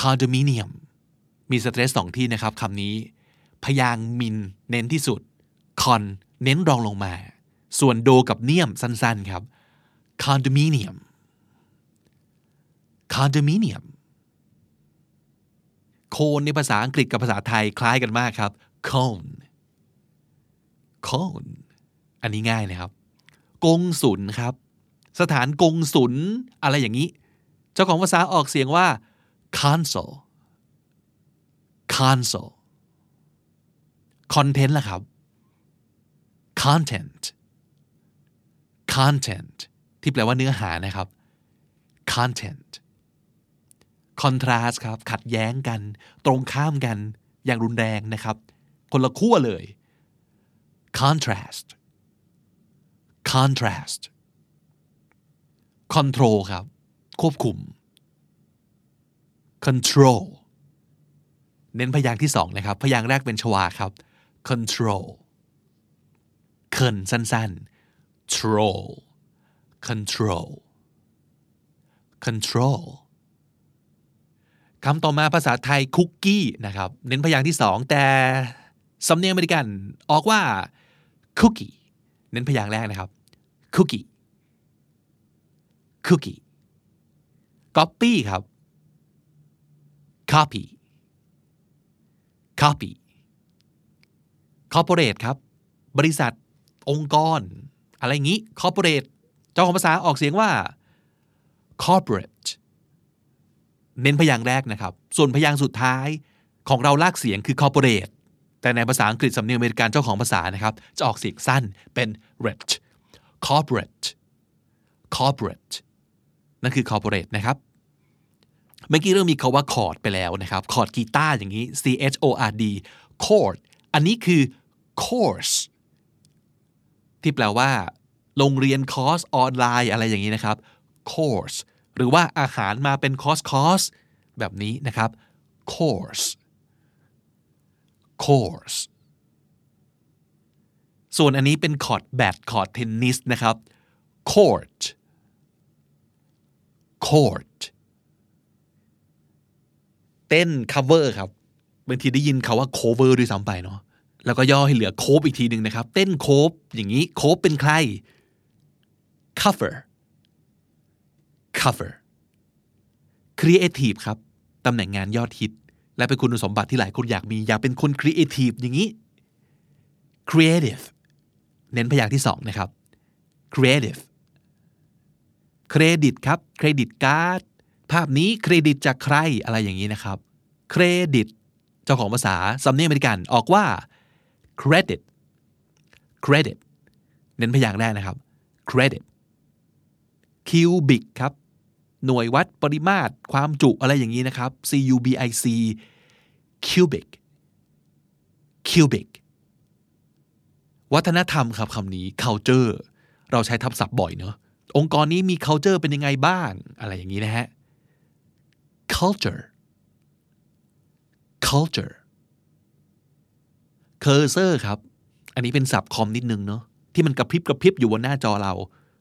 condominium มีสเตรสสองที่นะครับคำนี้ พยางค์มินเน้นที่สุด con เน้นรองลงมา ส่วนโดกับเนียมสั้นๆครับ condominium condominium โคนในภาษาอังกฤษกับภาษาไทยคล้ายกันมากครับ cone cone อันนี้ง่ายนะครับ กงสุนครับ สถานกงสุนอะไรอย่างนี้ เจ้าของภาษาออกเสียงว่า console console content ล่ะครับ content content ที่แปลว่าเนื้อหานะครับ content contrast ครับ ขัดแย้งกัน ตรงข้ามกัน อย่างรุนแรงนะครับ คนละขั้วเลย contrast contrast control ครับ ควบคุม control เน้นพยางค์ที่สองนะครับ พยางค์แรกเป็นชวาครับ control เคินสั้นๆ troll control control คำต่อมาภาษาไทยคุกกี้นะครับ เน้นพยางค์ที่สองแต่สำเนียงอเมริกันออกว่า cookie เน้นพยางค์แรกนะครับ cookie cookie copy ครับ copy copy corporate ครับ บริษัทองค์กร อะไรอย่างนี้ corporate เจ้าของภาษาออกเสียงว่า corporate เน้นพยางค์แรกนะครับ ส่วนพยางค์สุดท้ายของเราลากเสียงคือ corporate แต่ในภาษาอังกฤษสำเนียงอเมริกันเจ้าของภาษานะครับ จะออกเสียงสั้นเป็น rate corporate corporate นั่นคือ corporate นะครับ เมื่อกี้เรื่องมีคาว่า chord ไปแล้วนะครับ chord กีตาร์อย่างนี้ C H O R D chord อันนี้คือ course ที่แปลว่า โรงเรียนคอร์สออนไลน์อะไรอย่างนี้นะครับ course หรือว่าอาหารมาเป็นคอร์สคอร์สแบบนี้นะครับ course course ส่วนอันนี้เป็นคอร์ตแบดคอร์ตเทนนิสนะครับ court court เต้น cover ครับบางทีได้ยินคาว่า cover ด้วยซ้ำไปเนาะแล้วก็ย่อให้เหลือโคบอีกทีหนึ่งนะครับ เต้นโคบอย่างนี้โคบเป็นใคร cover cover creative ครับตำแหน่งงานยอดฮิต และเป็นคุณสมบัติที่หลายคนอยากมี อยากเป็นคน creative อย่างนี้ creative เน้นพยางค์ที่สองนะครับ creative เครดิตครับ เครดิตการ์ด ภาพนี้เครดิตจากใครอะไรอย่างนี้นะครับ เครดิต เจ้าของภาษาสำเนียงอเมริกันออกว่า credit credit เน้นพยางค์แรกนะครับ credit cubic ครับ หน่วยวัดปริมาตรความจุอะไรอย่างนี้นะครับ C U B I C cubic cubic วัฒนธรรมครับคำนี้ culture เราใช้ทับศัพท์บ่อยเนอะองค์กรนี้มี culture เป็นยังไงบ้าง อะไรอย่างนี้นะฮะ culture culture cursor ครับ อันนี้เป็นศัพท์คอมนิดนึงเนาะที่มันกระพริบกระพริบอยู่บนหน้าจอเรา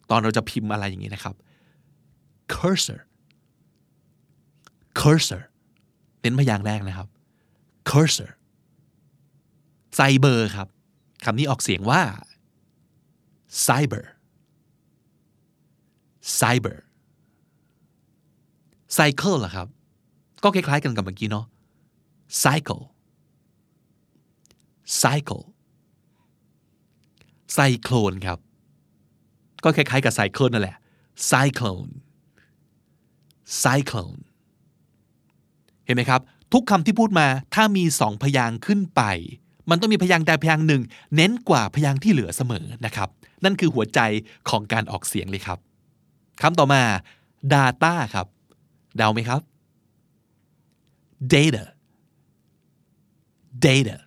ตอนเราจะพิมพ์อะไรอย่างนี้นะครับ cursor cursor เน้นพยางแรกนะครับ cursor ไซเบอร์ครับคำนี้ออกเสียงว่า cyber cyber cycle ล่ะครับ ก็คล้ายๆกันกับเมื่อกี้เนาะ cycle cycle ไซโคลนครับ ก็คล้ายๆกับไซเคิลนั่นแหละ cyclone cyclone เห็นไหมครับ ทุกคำที่พูดมาถ้ามีสองพยางขึ้นไป มันต้องมีพยางใดพยางหนึ่ง เน้นกว่าพยางที่เหลือเสมอนะครับ นั่นคือหัวใจของการออกเสียงเลยครับคำต่อมา data ครับเดาไหมครับ data data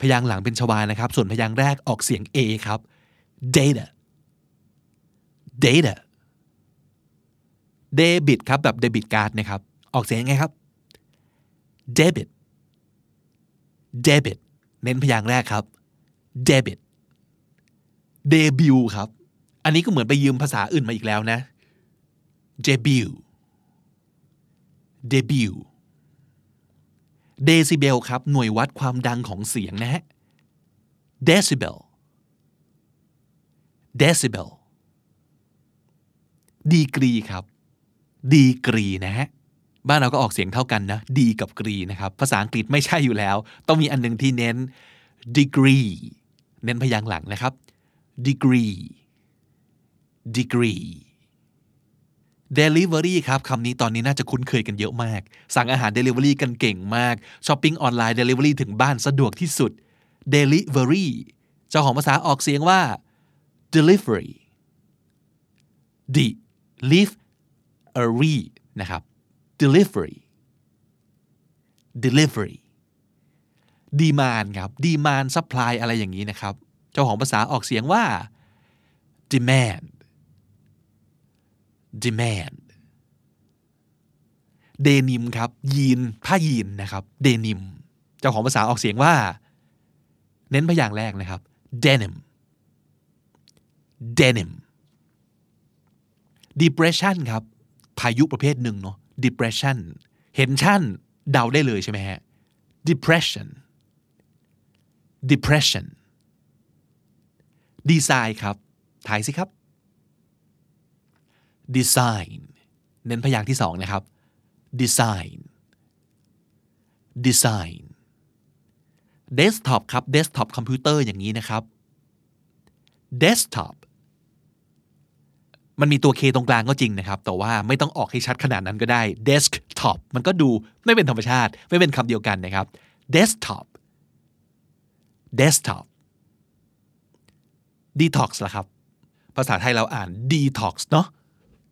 พยางหลังเป็นชวานะครับ ส่วนพยางแรกออกเสียง a ครับ data data debit ครับแบบ debit card นะครับ ออกเสียงยังไงครับ debit debit เน้นพยางค์แรกครับ debit debut ครับ อันนี้ก็เหมือนไปยืมภาษาอื่นมาอีกแล้วนะ debut debut decibel ครับ หน่วยวัดความดังของเสียงนะฮะ decibel decibel ดีกรีครับ ดีกรีนะฮะบ้านเราก็ออกเสียงเท่ากันนะดีกับกรีนะครับ ภาษาอังกฤษไม่ใช่อยู่แล้ว ต้องมีอันหนึงที่เน้น degree เน้นพยางค์หลังนะครับ degree degree Delivery ครับคำนี้ตอนนี้น่าจะคุ้นเคยกันเยอะมาก สั่งอาหาร Delivery กันเก่งมากช้อปปิ้งออนไลน์ Delivery ถึงบ้านสะดวกที่สุด Delivery เจ้าของภาษาออกเสียงว่า delivery delivery นะครับ delivery delivery demand ครับ demand supply อะไรอย่างนี้นะครับ เจ้าของภาษาออกเสียงว่า demand demand เดนิมครับ ยีนผ้ายีนนะครับ เดนิม เจ้าของภาษาออกเสียงว่า เน้นพยางค์แรกนะครับ denim denim depression ครับ พายุประเภทหนึ่งเนาะ depression เห็นชั่นเดาได้เลยใช่ไหมฮะ depression depression design ครับถ่ายสิครับ design เน้นพยางค์ที่สองนะครับ design design desktop ครับ desktop คอมพิวเตอร์อย่างนี้นะครับ desktop มันมีตัว K ตรงกลางก็จริงนะครับ แต่ว่าไม่ต้องออกให้ชัดขนาดนั้นก็ได้ desktop มันก็ดูไม่เป็นธรรมชาติ ไม่เป็นคำเดียวกันนะครับ desktop desktop detox ล่ะครับ ภาษาไทยเราอ่าน detox เนาะ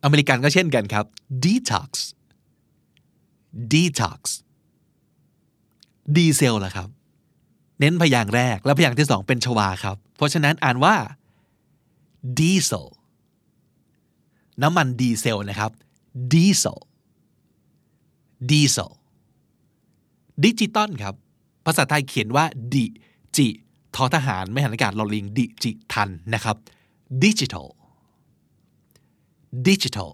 อเมริกันก็เช่นกันครับ detox detox ดีเซลล่ะครับ เน้นพยางค์แรกและพยางค์ที่สองเป็นชวาครับ เพราะฉะนั้นอ่านว่า diesel น้ำมันดีเซลนะครับ diesel diesel ดิจิตอลครับ ภาษาไทยเขียนว่าดิจิทอทหารไม่หันอากาศลอลิงดิจิทันนะครับ digital digital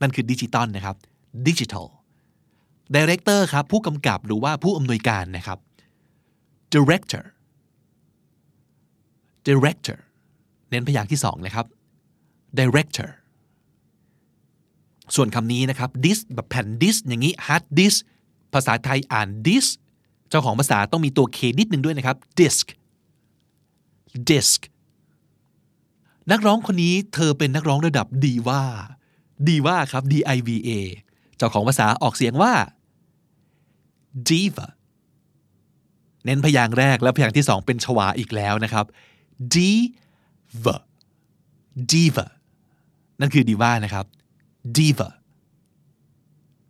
นั่นคือดิจิตอลนะครับ digital director ครับ ผู้กำกับหรือว่าผู้อำนวยการนะครับ director director เน้นพยางค์ที่สองนะครับ director ส่วนคำนี้นะครับ disk แบบแผ่น disk อย่างนี้ hard disk ภาษาไทยอ่าน disk เจ้าของภาษาต้องมีตัว K นิดนึงด้วยนะครับ disk disk นักร้องคนนี้เธอเป็นนักร้องระดับดีว่าดีว่าครับ D I V A เจ้าของภาษาออกเสียงว่า diva เน้นพยางค์แรกและพยางค์ที่สองเป็นชวาอีกแล้วนะครับ diva diva นั่นคือดีว่านะครับ diva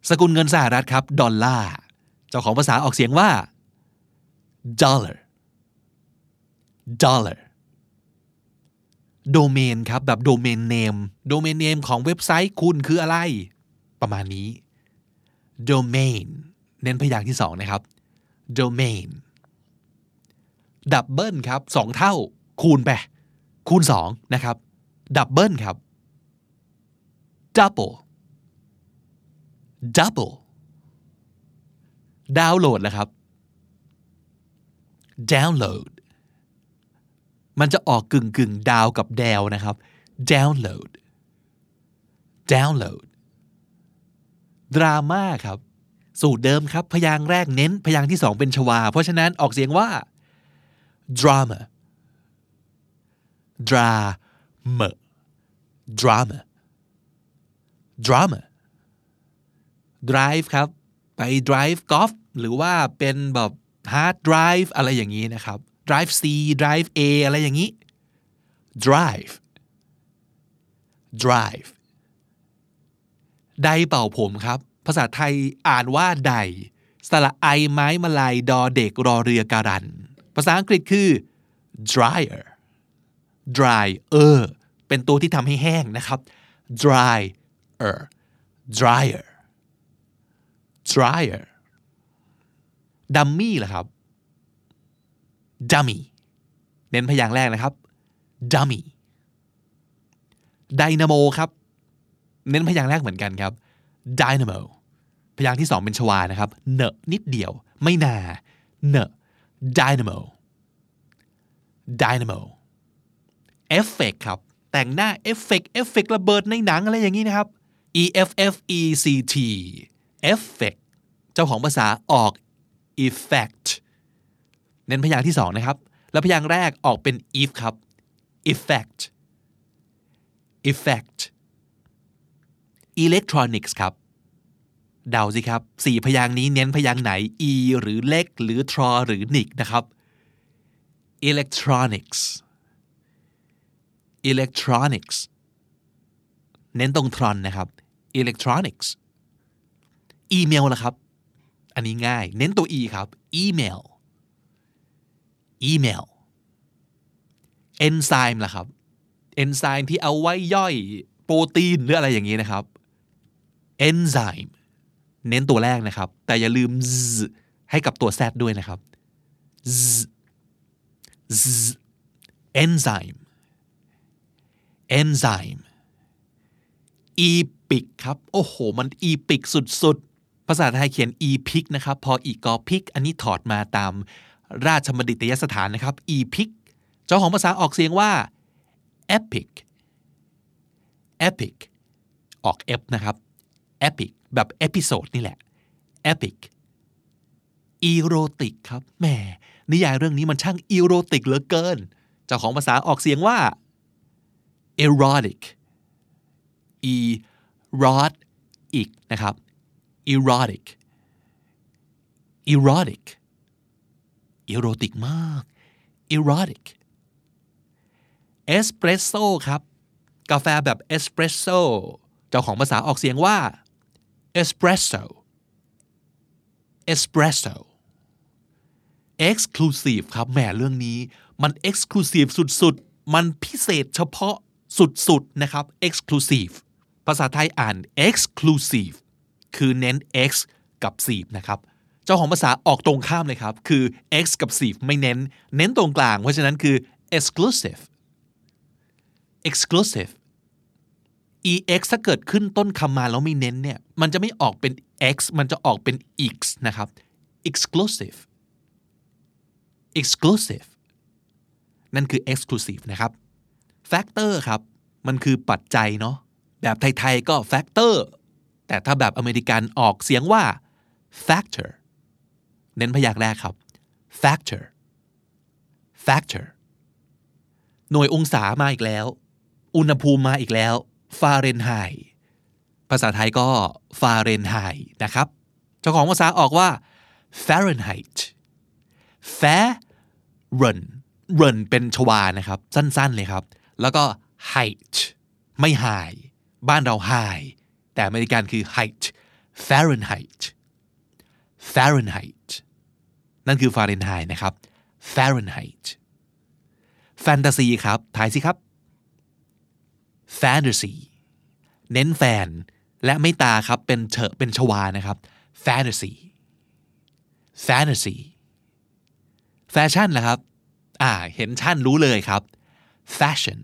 สกุลเงินสหรัฐครับ ดอลลาร์ เจ้าของภาษาออกเสียงว่า dollar dollar โดเมนครับแบบโดเมนเนม โดเมนเนมของเว็บไซต์คุณคืออะไร ประมาณนี้ domain เน้นพยางค์ที่สองนะครับ domain ดับเบิลครับสองเท่า คูณไป คูณ2นะครับ ดับเบิลครับ double double ดาวน์โหลดนะครับ download มันจะออกกึ่งกึ่งดาวกับแดวนะครับ download download ดราม่าครับ สูตรเดิมครับ พยางค์แรกเน้น พยางค์ที่สองเป็นชวา เพราะฉะนั้นออกเสียงว่า drama drama drama drama drive ครับ ไป drive golf หรือว่าเป็นแบบ hard drive อะไรอย่างนี้นะครับ drive C drive A อะไรอย่างนี้ drive drive ไดเป่าผมครับ ภาษาไทยอ่านว่าไดสระไอไม้มาลายดอเด็กรอเรือการัน ภาษาอังกฤษคือ dryer dryer เป็นตัวที่ทำให้แห้งนะครับ dryer dryer dryer ดัมมี่ล่ะครับ dummy เน้นพยางค์แรกนะครับ dummy ไดนาโมครับ เน้นพยางค์แรกเหมือนกันครับ dynamo พยางค์ที่สองเป็นชวานะครับ เนอะนิดเดียว ไม่นา เนอะ dynamo dynamo effect ครับ แต่งหน้า effect effect ระเบิดในหนังอะไรอย่างนี้นะครับ e f f e c t effect เจ้าของภาษาออก effect เน้นพยางค์ที่สองนะครับ แล้วพยางค์แรกออกเป็น if ครับ effect effect electronics ครับ เดาสิครับสี่พยางค์นี้เน้นพยางค์ไหน e หรือเล็ก หรือ tr หรือ nic นะครับ electronics electronics เน้นตรง tron นะครับ electronics อีเมลล่ะครับ อันนี้ง่าย เน้นตัว e ครับ email email enzyme ล่ะครับ enzyme ที่เอาไว้ย่อยโปรตีนหรืออะไรอย่างนี้นะครับ enzyme เน้นตัวแรกนะครับ แต่อย่าลืม z ให้กับตัว z ด้วยนะครับ z z enzyme enzyme epic ครับ โอ้โห มัน epic สุดๆ ภาษาไทยเขียน เอพิก นะครับ พออิกอพิก อันนี้ถอดมาตามราชบัณฑิตยสถานนะครับ epic เจ้าของภาษาออกเสียงว่า epic epic ออก f นะครับ epic แบบ episode นี่แหละ epic erotic ครับแหมนิยายเรื่องนี้มันช่าง erotic เหลือเกิน เจ้าของภาษาออกเสียงว่า erotic e rod อีกนะครับ erotic erotic erotic มาก erotic เอสเปรสโซ่ครับ กาแฟแบบเอสเปรสโซ่เจ้าของภาษาออกเสียงว่า espresso espresso exclusive ครับแหมเรื่องนี้มัน exclusive สุดๆ มันพิเศษเฉพาะสุดๆ นะครับ exclusive ภาษาไทยอ่าน exclusive คือเน้น x กับ sieve นะครับ เจ้าของภาษาออกตรงข้ามเลยครับ คือ x กับ sieve ไม่เน้น เน้นตรงกลาง เพราะฉะนั้นคือ exclusive exclusive ex ถ้าเกิดขึ้นต้นคำมาแล้วไม่เน้นเนี่ย มันจะไม่ออกเป็น x มันจะออกเป็น x นะครับ exclusive exclusive นั่นคือ exclusive นะครับ factor ครับ มันคือปัจจัยเนาะ แบบไทย ๆ ก็ factor แต่ถ้าแบบอเมริกันออกเสียงว่า factor เน้นพยางค์แรกครับ factor factor หน่วยองศามาอีกแล้ว อุณหภูมิมาอีกแล้วฟาเรนไฮต์ภาษาไทยก็ฟาเรนไฮต์นะครับ เจ้าของภาษาออกว่า Fahrenheit f a r e n r e n เป็นชวานะครับ สั้นๆเลยครับ แล้วก็ height ไม่ high บ้านเรา high แต่อเมริกันคือ height Fahrenheit Fahrenheit นั่นคือฟาเรนไฮต์นะครับ Fahrenheit แฟนตาซีครับถ่ายสิครับ fantasy เน้นแฟนและไม่ตาครับเป็นเฉอะเป็นชวานะครับ fantasy fantasy แฟชั่นนะครับ อ่า เห็นชั่นรู้เลยครับ fashion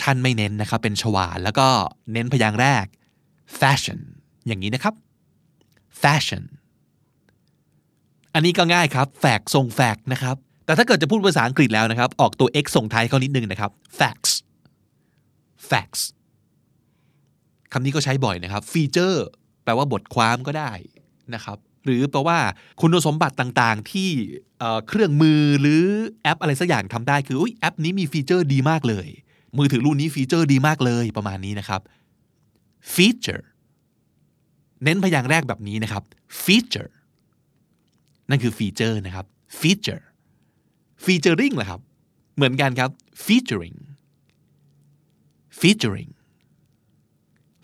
ชั่นไม่เน้นนะครับ เป็นชวาแล้วก็เน้นพยางค์แรก fashion อย่างนี้นะครับ fashion อันนี้ก็ง่ายครับ แฟกซ์ส่งแฟกซ์นะครับ แต่ถ้าเกิดจะพูดภาษาอังกฤษแล้วนะครับ ออกตัว x ส่งท้ายเขานิดนึงนะครับ fax fax คำนี้ก็ใช้บ่อยนะครับ feature แปลว่าบทความก็ได้นะครับ หรือแปลว่าคุณสมบัติต่างๆ ที่เครื่องมือหรือแอปอะไรสักอย่างทำได้คือแอปนี้มีฟีเจอร์ดีมากเลย มือถือรุ่นนี้ฟีเจอร์ดีมากเลยประมาณนี้นะครับ feature เน้นพยางค์แรกแบบนี้นะครับ feature นั่นคือฟีเจอร์นะครับ feature featuring แหละครับ เหมือนกันครับ featuring featuring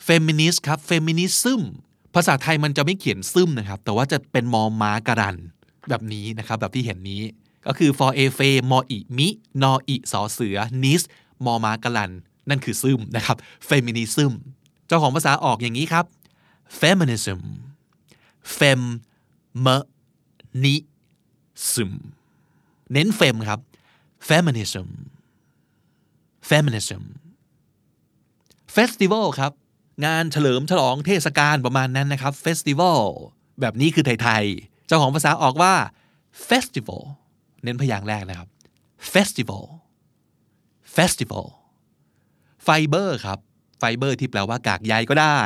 feminist ครับ feminism ภาษาไทยมันจะไม่เขียนซึมนะครับ แต่ว่าจะเป็นมอม้าการันต์ แบบนี้นะครับ แบบที่เห็นนี้ ก็คือ for a f มออิมิ นออิสอเสือ นิส มอม้าการันต์ นั่นคือซึมนะครับ feminism เจ้าของภาษาออกอย่างนี้ครับ feminism fem m ni sum เน้นเฟมครับ feminism feminism festival ครับ งานเฉลิมฉลองเทศกาลประมาณนั้นนะครับ festival แบบนี้คือไทยๆ เจ้าของภาษาออกว่า festival เน้นพยางค์แรกนะครับ festival festival fiber ครับ fiber ที่แปลว่ากากใยก็ได้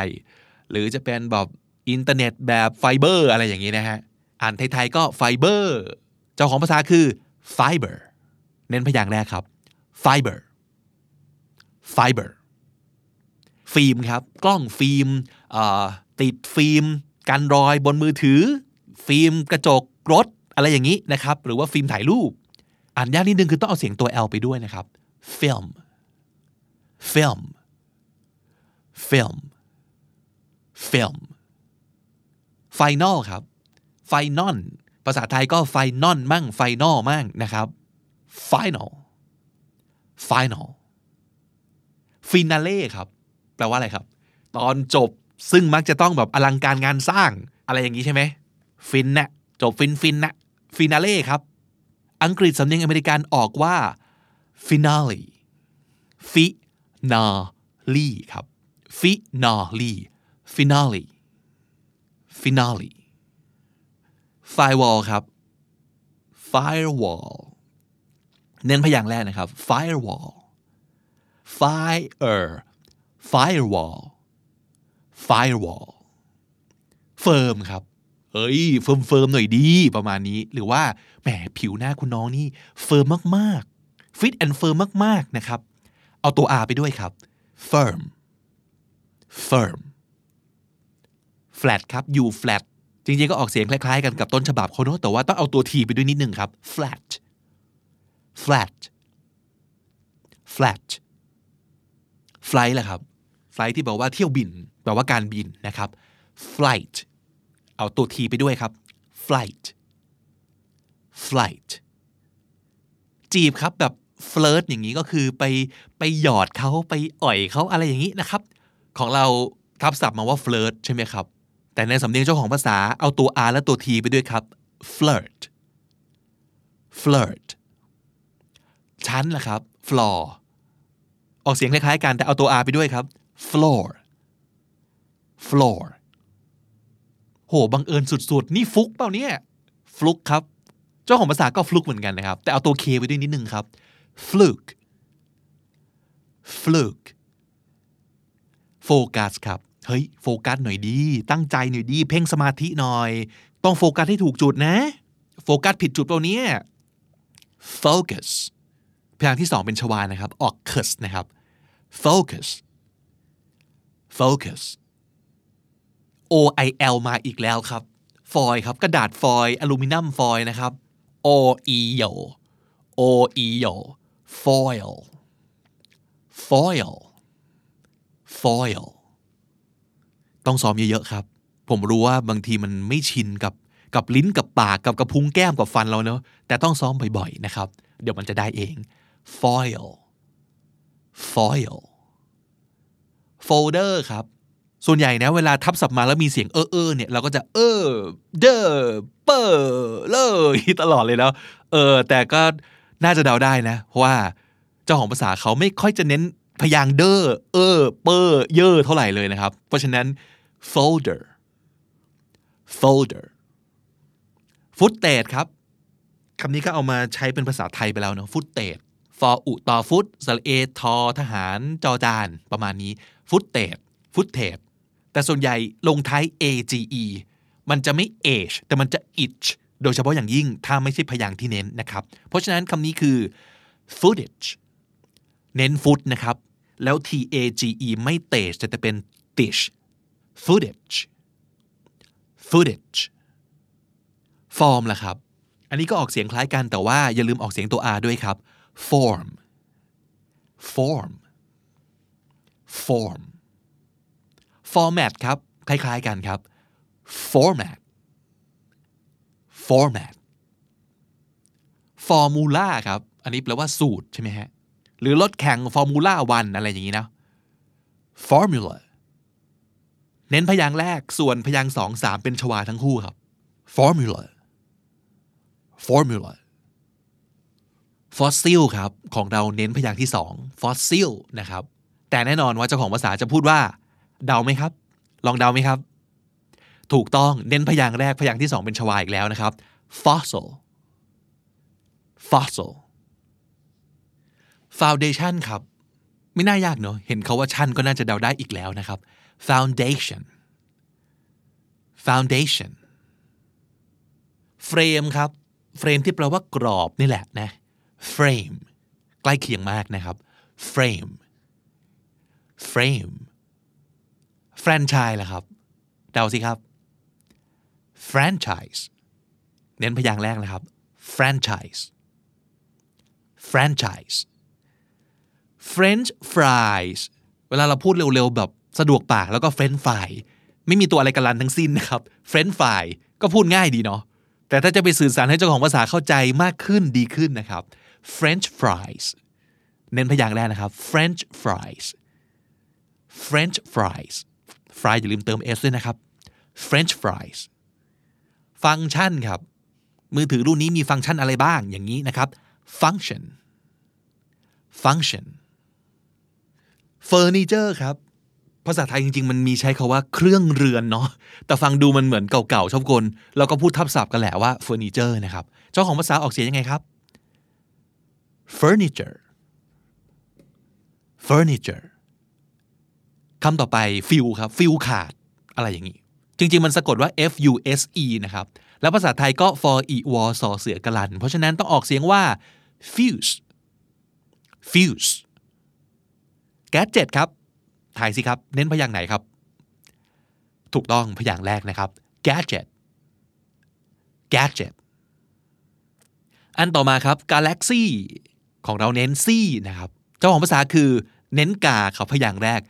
หรือจะเป็นแบบอินเทอร์เน็ตแบบไฟเบอร์อะไรอย่างนี้นะฮะ อ่านไทยๆก็ไฟเบอร์เจ้าของภาษาคือ fiber เน้นพยางค์แรกครับ fiber fiber ฟิล์มครับ กล้องฟิล์มติดฟิล์มกันรอยบนมือถือ ฟิล์มกระจกรถอะไรอย่างนี้นะครับ หรือว่าฟิล์มถ่ายรูป อ่านยากนิดนึงคือต้องเอาเสียงตัว L ไปด้วยนะครับ film film film film final ครับ final ภาษาไทยก็ final มั่ง final มั่งนะครับ final final finale ครับ แปลว่าอะไรครับ ตอนจบซึ่งมักจะต้องแบบอลังการงานสร้างอะไรอย่างนี้ใช่ไหมฟินนะจบฟินฟินนะฟินาเล่ครับ อังกฤษสำเนียงอเมริกันออกว่า finale finale ครับ finale finale finale firewall ครับ firewall เน้นพยางค์แรกนะครับ firewall fire firewall firewall เฟิร์มครับ เอ้ย เฟิร์มเฟิร์มหน่อยดี ประมาณนี้ หรือว่า แหม ผิวหน้าคุณน้องนี่ เฟิร์มมาก fit and firm มากๆนะครับ เอาตัว R ไปด้วยครับ firm firm flat ครับ อยู่แฟลต จริงๆก็ออกเสียงคล้ายๆกันกับต้นฉบับเขาเนอะแต่ว่าต้องเอาตัว T ไปด้วยนิดนึงครับ flat flat flat flight แหละครับ flight ที่บอกว่าเที่ยวบินแปลว่าการบินนะครับ flight เอาตัว T ไปด้วยครับ flight flight จีบครับแบบ flirt อย่างนี้ก็คือไปไปหยอดเขาไปอ่อยเขาอะไรอย่างนี้นะครับ ของเราทับศัพท์มาว่า flirt ใช่ไหมครับ แต่ในสำเนียงเจ้าของภาษาเอาตัว R และตัว T ไปด้วยครับ flirt flirt ชั้นล่ะครับ floor ออกเสียงคล้ายๆกันแต่เอาตัว R ไปด้วยครับ floor floor โหบังเอิญสุดๆ นี่ฟุกเปล่าเนี่ย ฟลุกครับ เจ้าของภาษาก็ฟลุกเหมือนกันนะครับ แต่เอาตัว K ไปด้วยนิดนึงครับ fluke fluke โฟกัสครับ เฮ้ย โฟกัสหน่อยดี ตั้งใจหน่อยดี เพ่งสมาธิหน่อย ต้องโฟกัสให้ถูกจุดนะ โฟกัสผิดจุดเปล่าเนี่ย focus พยางค์ที่สองเป็นชวานะครับ ออก cus นะครับ focus focus O I L มาอีกแล้วครับ ฟอยครับ กระดาษฟอยอลูมิเนียมฟอยนะครับ O E O O E O foil foil foil ต้องซ้อมเยอะๆครับ ผมรู้ว่าบางทีมันไม่ชินกับกับลิ้นกับปากกับกระพุ้งแก้มกับฟันเราเนอะแต่ต้องซ้อมบ่อยๆนะครับ เดี๋ยวมันจะได้เอง foil foil folder ครับ ส่วนใหญ่นะเวลาทับศัพท์มาแล้วมีเสียงเออเออเนี่ยเราก็จะเออเดอเปอร์เลยตลอดเลยแล้วเออแต่ก็ น่าจะเดาได้นะเพราะว่าเจ้าของภาษาเขาไม่ค่อยจะเน้นพยางค์เดอเออเปอร์เยอเท่าไหร่เลยนะครับ เพราะฉะนั้น folder folder ฟุตเทจครับคำนี้ก็เอามาใช้เป็นภาษาไทยไปแล้วเนาะฟุตเทจฟออุต่อฟุตสระเอทอทหารจอจานประมาณนี้ฟุตเทจฟุตเทจแต่ส่วนใหญ่ลงท้าย age มันจะไม่ age แต่มันจะ itch โดยเฉพาะอย่างยิ่งถ้าไม่ใช่พยางค์ที่เน้นนะครับ เพราะฉะนั้นคำนี้คือ footage เน้นฟุตนะครับ แล้ว t a g e ไม่เตจแต่จะเป็น dish footage footage form ล่ะครับ อันนี้ก็ออกเสียงคล้ายกันแต่ว่าอย่าลืมออกเสียงตัว r ด้วยครับ form form form format ครับ คล้ายๆกันครับ format format formula ครับ อันนี้แปลว่าสูตรใช่ไหมฮะ หรือรถแข่ง formula วันอะไรอย่างนี้นะ formula เน้นพยางค์แรกส่วนพยางค์สองสามเป็นชวาทั้งคู่ครับ formula formula fossil ครับ ของเราเน้นพยางค์ที่สอง fossil นะครับ แต่แน่นอนว่าเจ้าของภาษาจะพูดว่า เดาไหมครับ ลองเดาไหมครับ ถูกต้องเน้นพยางค์แรกพยางค์ที่สองเป็นชวาอีกแล้วนะครับ fossil fossil foundation ครับ ไม่น่ายากเนอะเห็นเขาว่าชั้นก็น่าจะเดาได้อีกแล้วนะครับ foundation foundation frame ครับ frame ที่แปลว่ากรอบนี่แหละนะ frame ใกล้เคียงมากนะครับ frame frame franchise ล่ะครับ เดาสิครับ franchise เน้นพยางค์แรกนะครับ franchise franchise French fries เวลาเราพูดเร็วๆ แบบสะดวกปากแล้วก็ French fry ไม่มีตัวอะไรกันลันทั้งสิ้นนะครับ French fry ก็พูดง่ายดีเนาะแต่ถ้าจะไปสื่อสารให้เจ้าของภาษาเข้าใจมากขึ้นดีขึ้นนะครับ French fries เน้นพยางค์แรกนะครับ French fries French fries fry อย่าลืมเติม s ด้วยนะครับ French fries ฟังก์ชันครับ มือถือรุ่นนี้มีฟังก์ชันอะไรบ้างอย่างนี้นะครับ function function furniture ครับ ภาษาไทยจริง ๆ มันมีใช้คาว่าเครื่องเรือนเนาะแต่ฟังดูมันเหมือนเก่าๆชอบกลเราก็พูดทับศัพท์กันแหละว่า furniture นะครับ เจ้าของภาษาออกเสียงยังไงครับ furniture furniture คำต่อไป fill ครับ fill ขาดอะไรอย่างนี้ จริง ๆ มันสะกดว่า f u s e นะครับ แล้วภาษาไทยก็ for e w สอเสือกลัน เพราะฉะนั้นต้องออกเสียงว่า fuse fuse gadget ครับ ถ่ายสิครับ เน้นพยางค์ไหนครับ ถูกต้องพยางค์แรกนะครับ gadget gadget อันต่อมาครับ galaxy ของเราเน้น c นะครับ เจ้าของภาษาคือเน้นกาเขาพยางค์แรก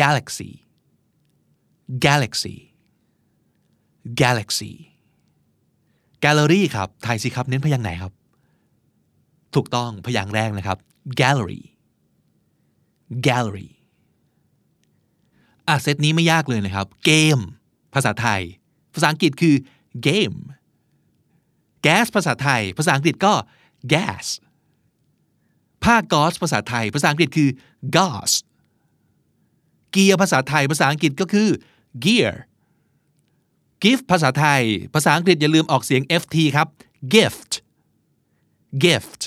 galaxy galaxy galaxy gallery ครับถ่ายสิครับ เน้นพยางค์ไหนครับ ถูกต้องพยางค์แรกนะครับ gallery gallery อะเซตนี้ไม่ยากเลยนะครับ เกม ภาษาไทย ภาษาอังกฤษคือ game gas ภาษาไทย ภาษาอังกฤษก็ gas ผ้าก๊อซภาษาไทย ภาษาอังกฤษคือ gauze เกียร์ภาษาไทย ภาษาอังกฤษก็คือ gear gift ภาษาไทย ภาษาอังกฤษอย่าลืมออกเสียง ft ครับ gift gift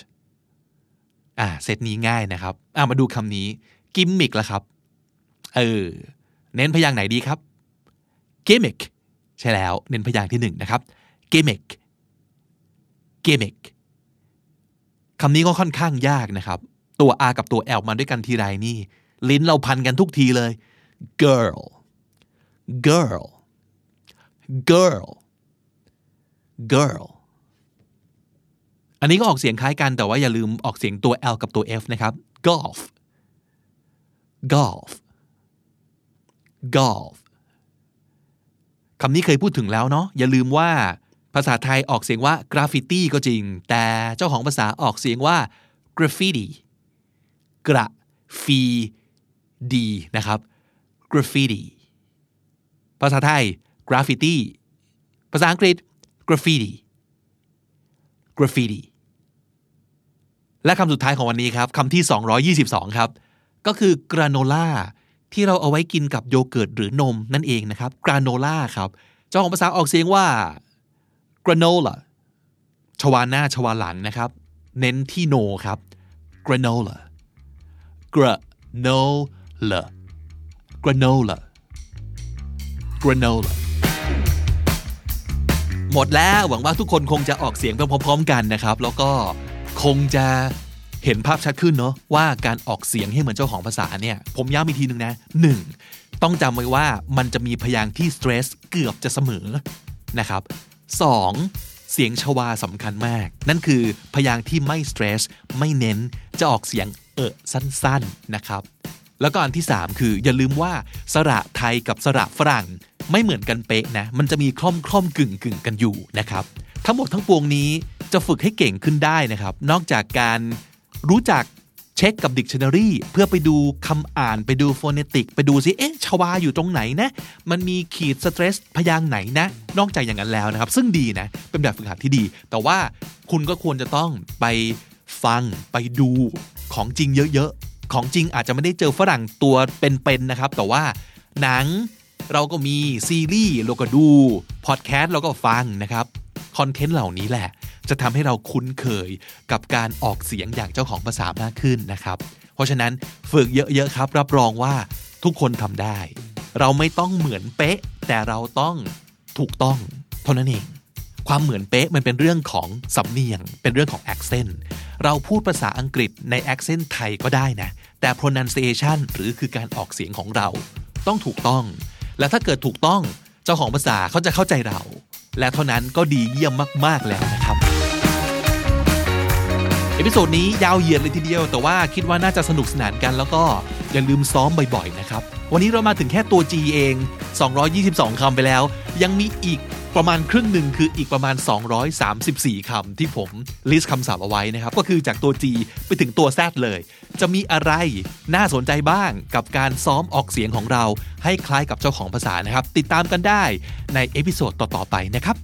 อ่าเซตนี้ง่ายนะครับอ่ามาดูคำนี้ gimmick ละครับ เออ เน้นพยางค์ไหนดีครับ gimmick ใช่แล้ว เน้นพยางค์ที่หนึ่งนะครับ gimmick gimmick คำนี้ก็ค่อนข้างยากนะครับ ตัว R กับตัว L มาด้วยกันทีไรนี่ ลิ้นเราพันกันทุกทีเลย girl girl girl girl อันนี้ก็ออกเสียงคล้ายกันแต่ว่าอย่าลืมออกเสียงตัว L กับตัว F นะครับ golf golf golf คำนี้เคยพูดถึงแล้วเนาะอย่าลืมว่าภาษาไทยออกเสียงว่ากราฟฟิตี้ก็จริง แต่เจ้าของภาษาออกเสียงว่ากราฟฟิตี้กราฟีดีนะครับกราฟฟิตี้ภาษาไทย graffiti ภาษาอังกฤษ graffiti graffiti และคำสุดท้ายของวันนี้ครับคำที่ 222 ครับ ก็คือกราโนล่าที่เราเอาไว้กินกับโยเกิร์ตหรือนมนั่นเองนะครับกราโนล่าครับเจ้าของภาษาออกเสียงว่า granola ชวาหน้าชวาหลังนะครับ เน้นที่โนครับ granola granola granola granola หมดแล้วหวังว่าทุกคนคงจะออกเสียงไปพร้อม ๆ กันนะครับ แล้วก็คงจะเห็นภาพชัดขึ้นเนาะว่าการออกเสียงให้เหมือนเจ้าของภาษาเนี่ย ผมย้ำอีกทีหนึ่งนะ 1. ต้องจำไว้ว่ามันจะมีพยางค์ที่สเตรสเกือบจะเสมอนะครับ 2. เสียงชวาสำคัญมาก นั่นคือพยางค์ที่ไม่สเตรสไม่เน้นจะออกเสียงเออสั้นๆนะครับ แล้วก็อันที่ 3 คืออย่าลืมว่าสระไทยกับสระฝรั่งไม่เหมือนกันเป๊ะนะ มันจะมีคล่อมคล่อมกึ่งกึ่งกันอยู่นะครับ ทั้งหมดทั้งปวงนี้จะฝึกให้เก่งขึ้นได้นะครับ นอกจากการรู้จักเช็คกับ Dictionary เพื่อไปดูคำอ่านไปดู phonetic ไปดูซิเอ๊ะ schwa อยู่ตรงไหนนะ มันมีขีด stress พยางค์ไหนนะ นอกจากอย่างนั้นแล้วนะครับ ซึ่งดีนะ เป็นแบบฝึกหัดที่ดี แต่ว่าคุณก็ควรจะต้องไปฟังไปดูของจริงเยอะๆ ของจริงอาจจะไม่ได้เจอฝรั่งตัวเป็นๆนะครับ แต่ว่าหนังเราก็มีซีรีส์เราก็ดู พอดแคสต์เราก็ฟังนะครับคอนเทนต์เหล่านี้แหละ จะทำให้เราคุ้นเคยกับการออกเสียงอย่างเจ้าของภาษามากขึ้นนะครับ เพราะฉะนั้นฝึกเยอะๆครับ รับรองว่าทุกคนทำได้ เราไม่ต้องเหมือนเป๊ะ แต่เราต้องถูกต้องเท่านั้นเอง ความเหมือนเป๊ะมันเป็นเรื่องของสำเนียง เป็นเรื่องของ accent เราพูดภาษาอังกฤษใน accent ไทยก็ได้นะ แต่ pronunciation หรือคือการออกเสียงของเรา ต้องถูกต้อง และถ้าเกิดถูกต้องเจ้าของภาษาเขาจะเข้าใจเรา และเท่านั้นก็ดีเยี่ยมมาก ๆ แล้วนะครับ episode นี้ยาวเหยียดเลยทีเดียว แต่ว่าคิดว่าน่าจะสนุกสนานกัน แล้วก็อย่าลืมซ้อมบ่อย ๆ นะครับ วันนี้เรามาถึงแค่ตัว G เอง 222 คำไปแล้ว ยังมีอีก ประมาณครึ่งหนึ่งคืออีกประมาณ 234คำที่ผม list คำศัพท์เอาไว้นะครับ ก็คือจากตัว G ไปถึงตัว Z เลย จะมีอะไรน่าสนใจบ้างกับการซ้อมออกเสียงของเราให้คล้ายกับเจ้าของภาษานะครับ ติดตามกันได้ใน episode ต่อ ๆ ไปนะครับ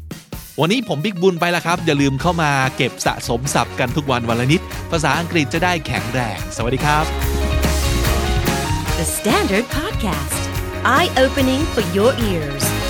วันนี้ผมบิ๊กบุญไปแล้วครับ อย่าลืมเข้ามาเก็บสะสมศัพท์กันทุกวันวันละนิด ภาษาอังกฤษจะได้แข็งแรง สวัสดีครับ
The Standard Podcast, eye opening for your ears.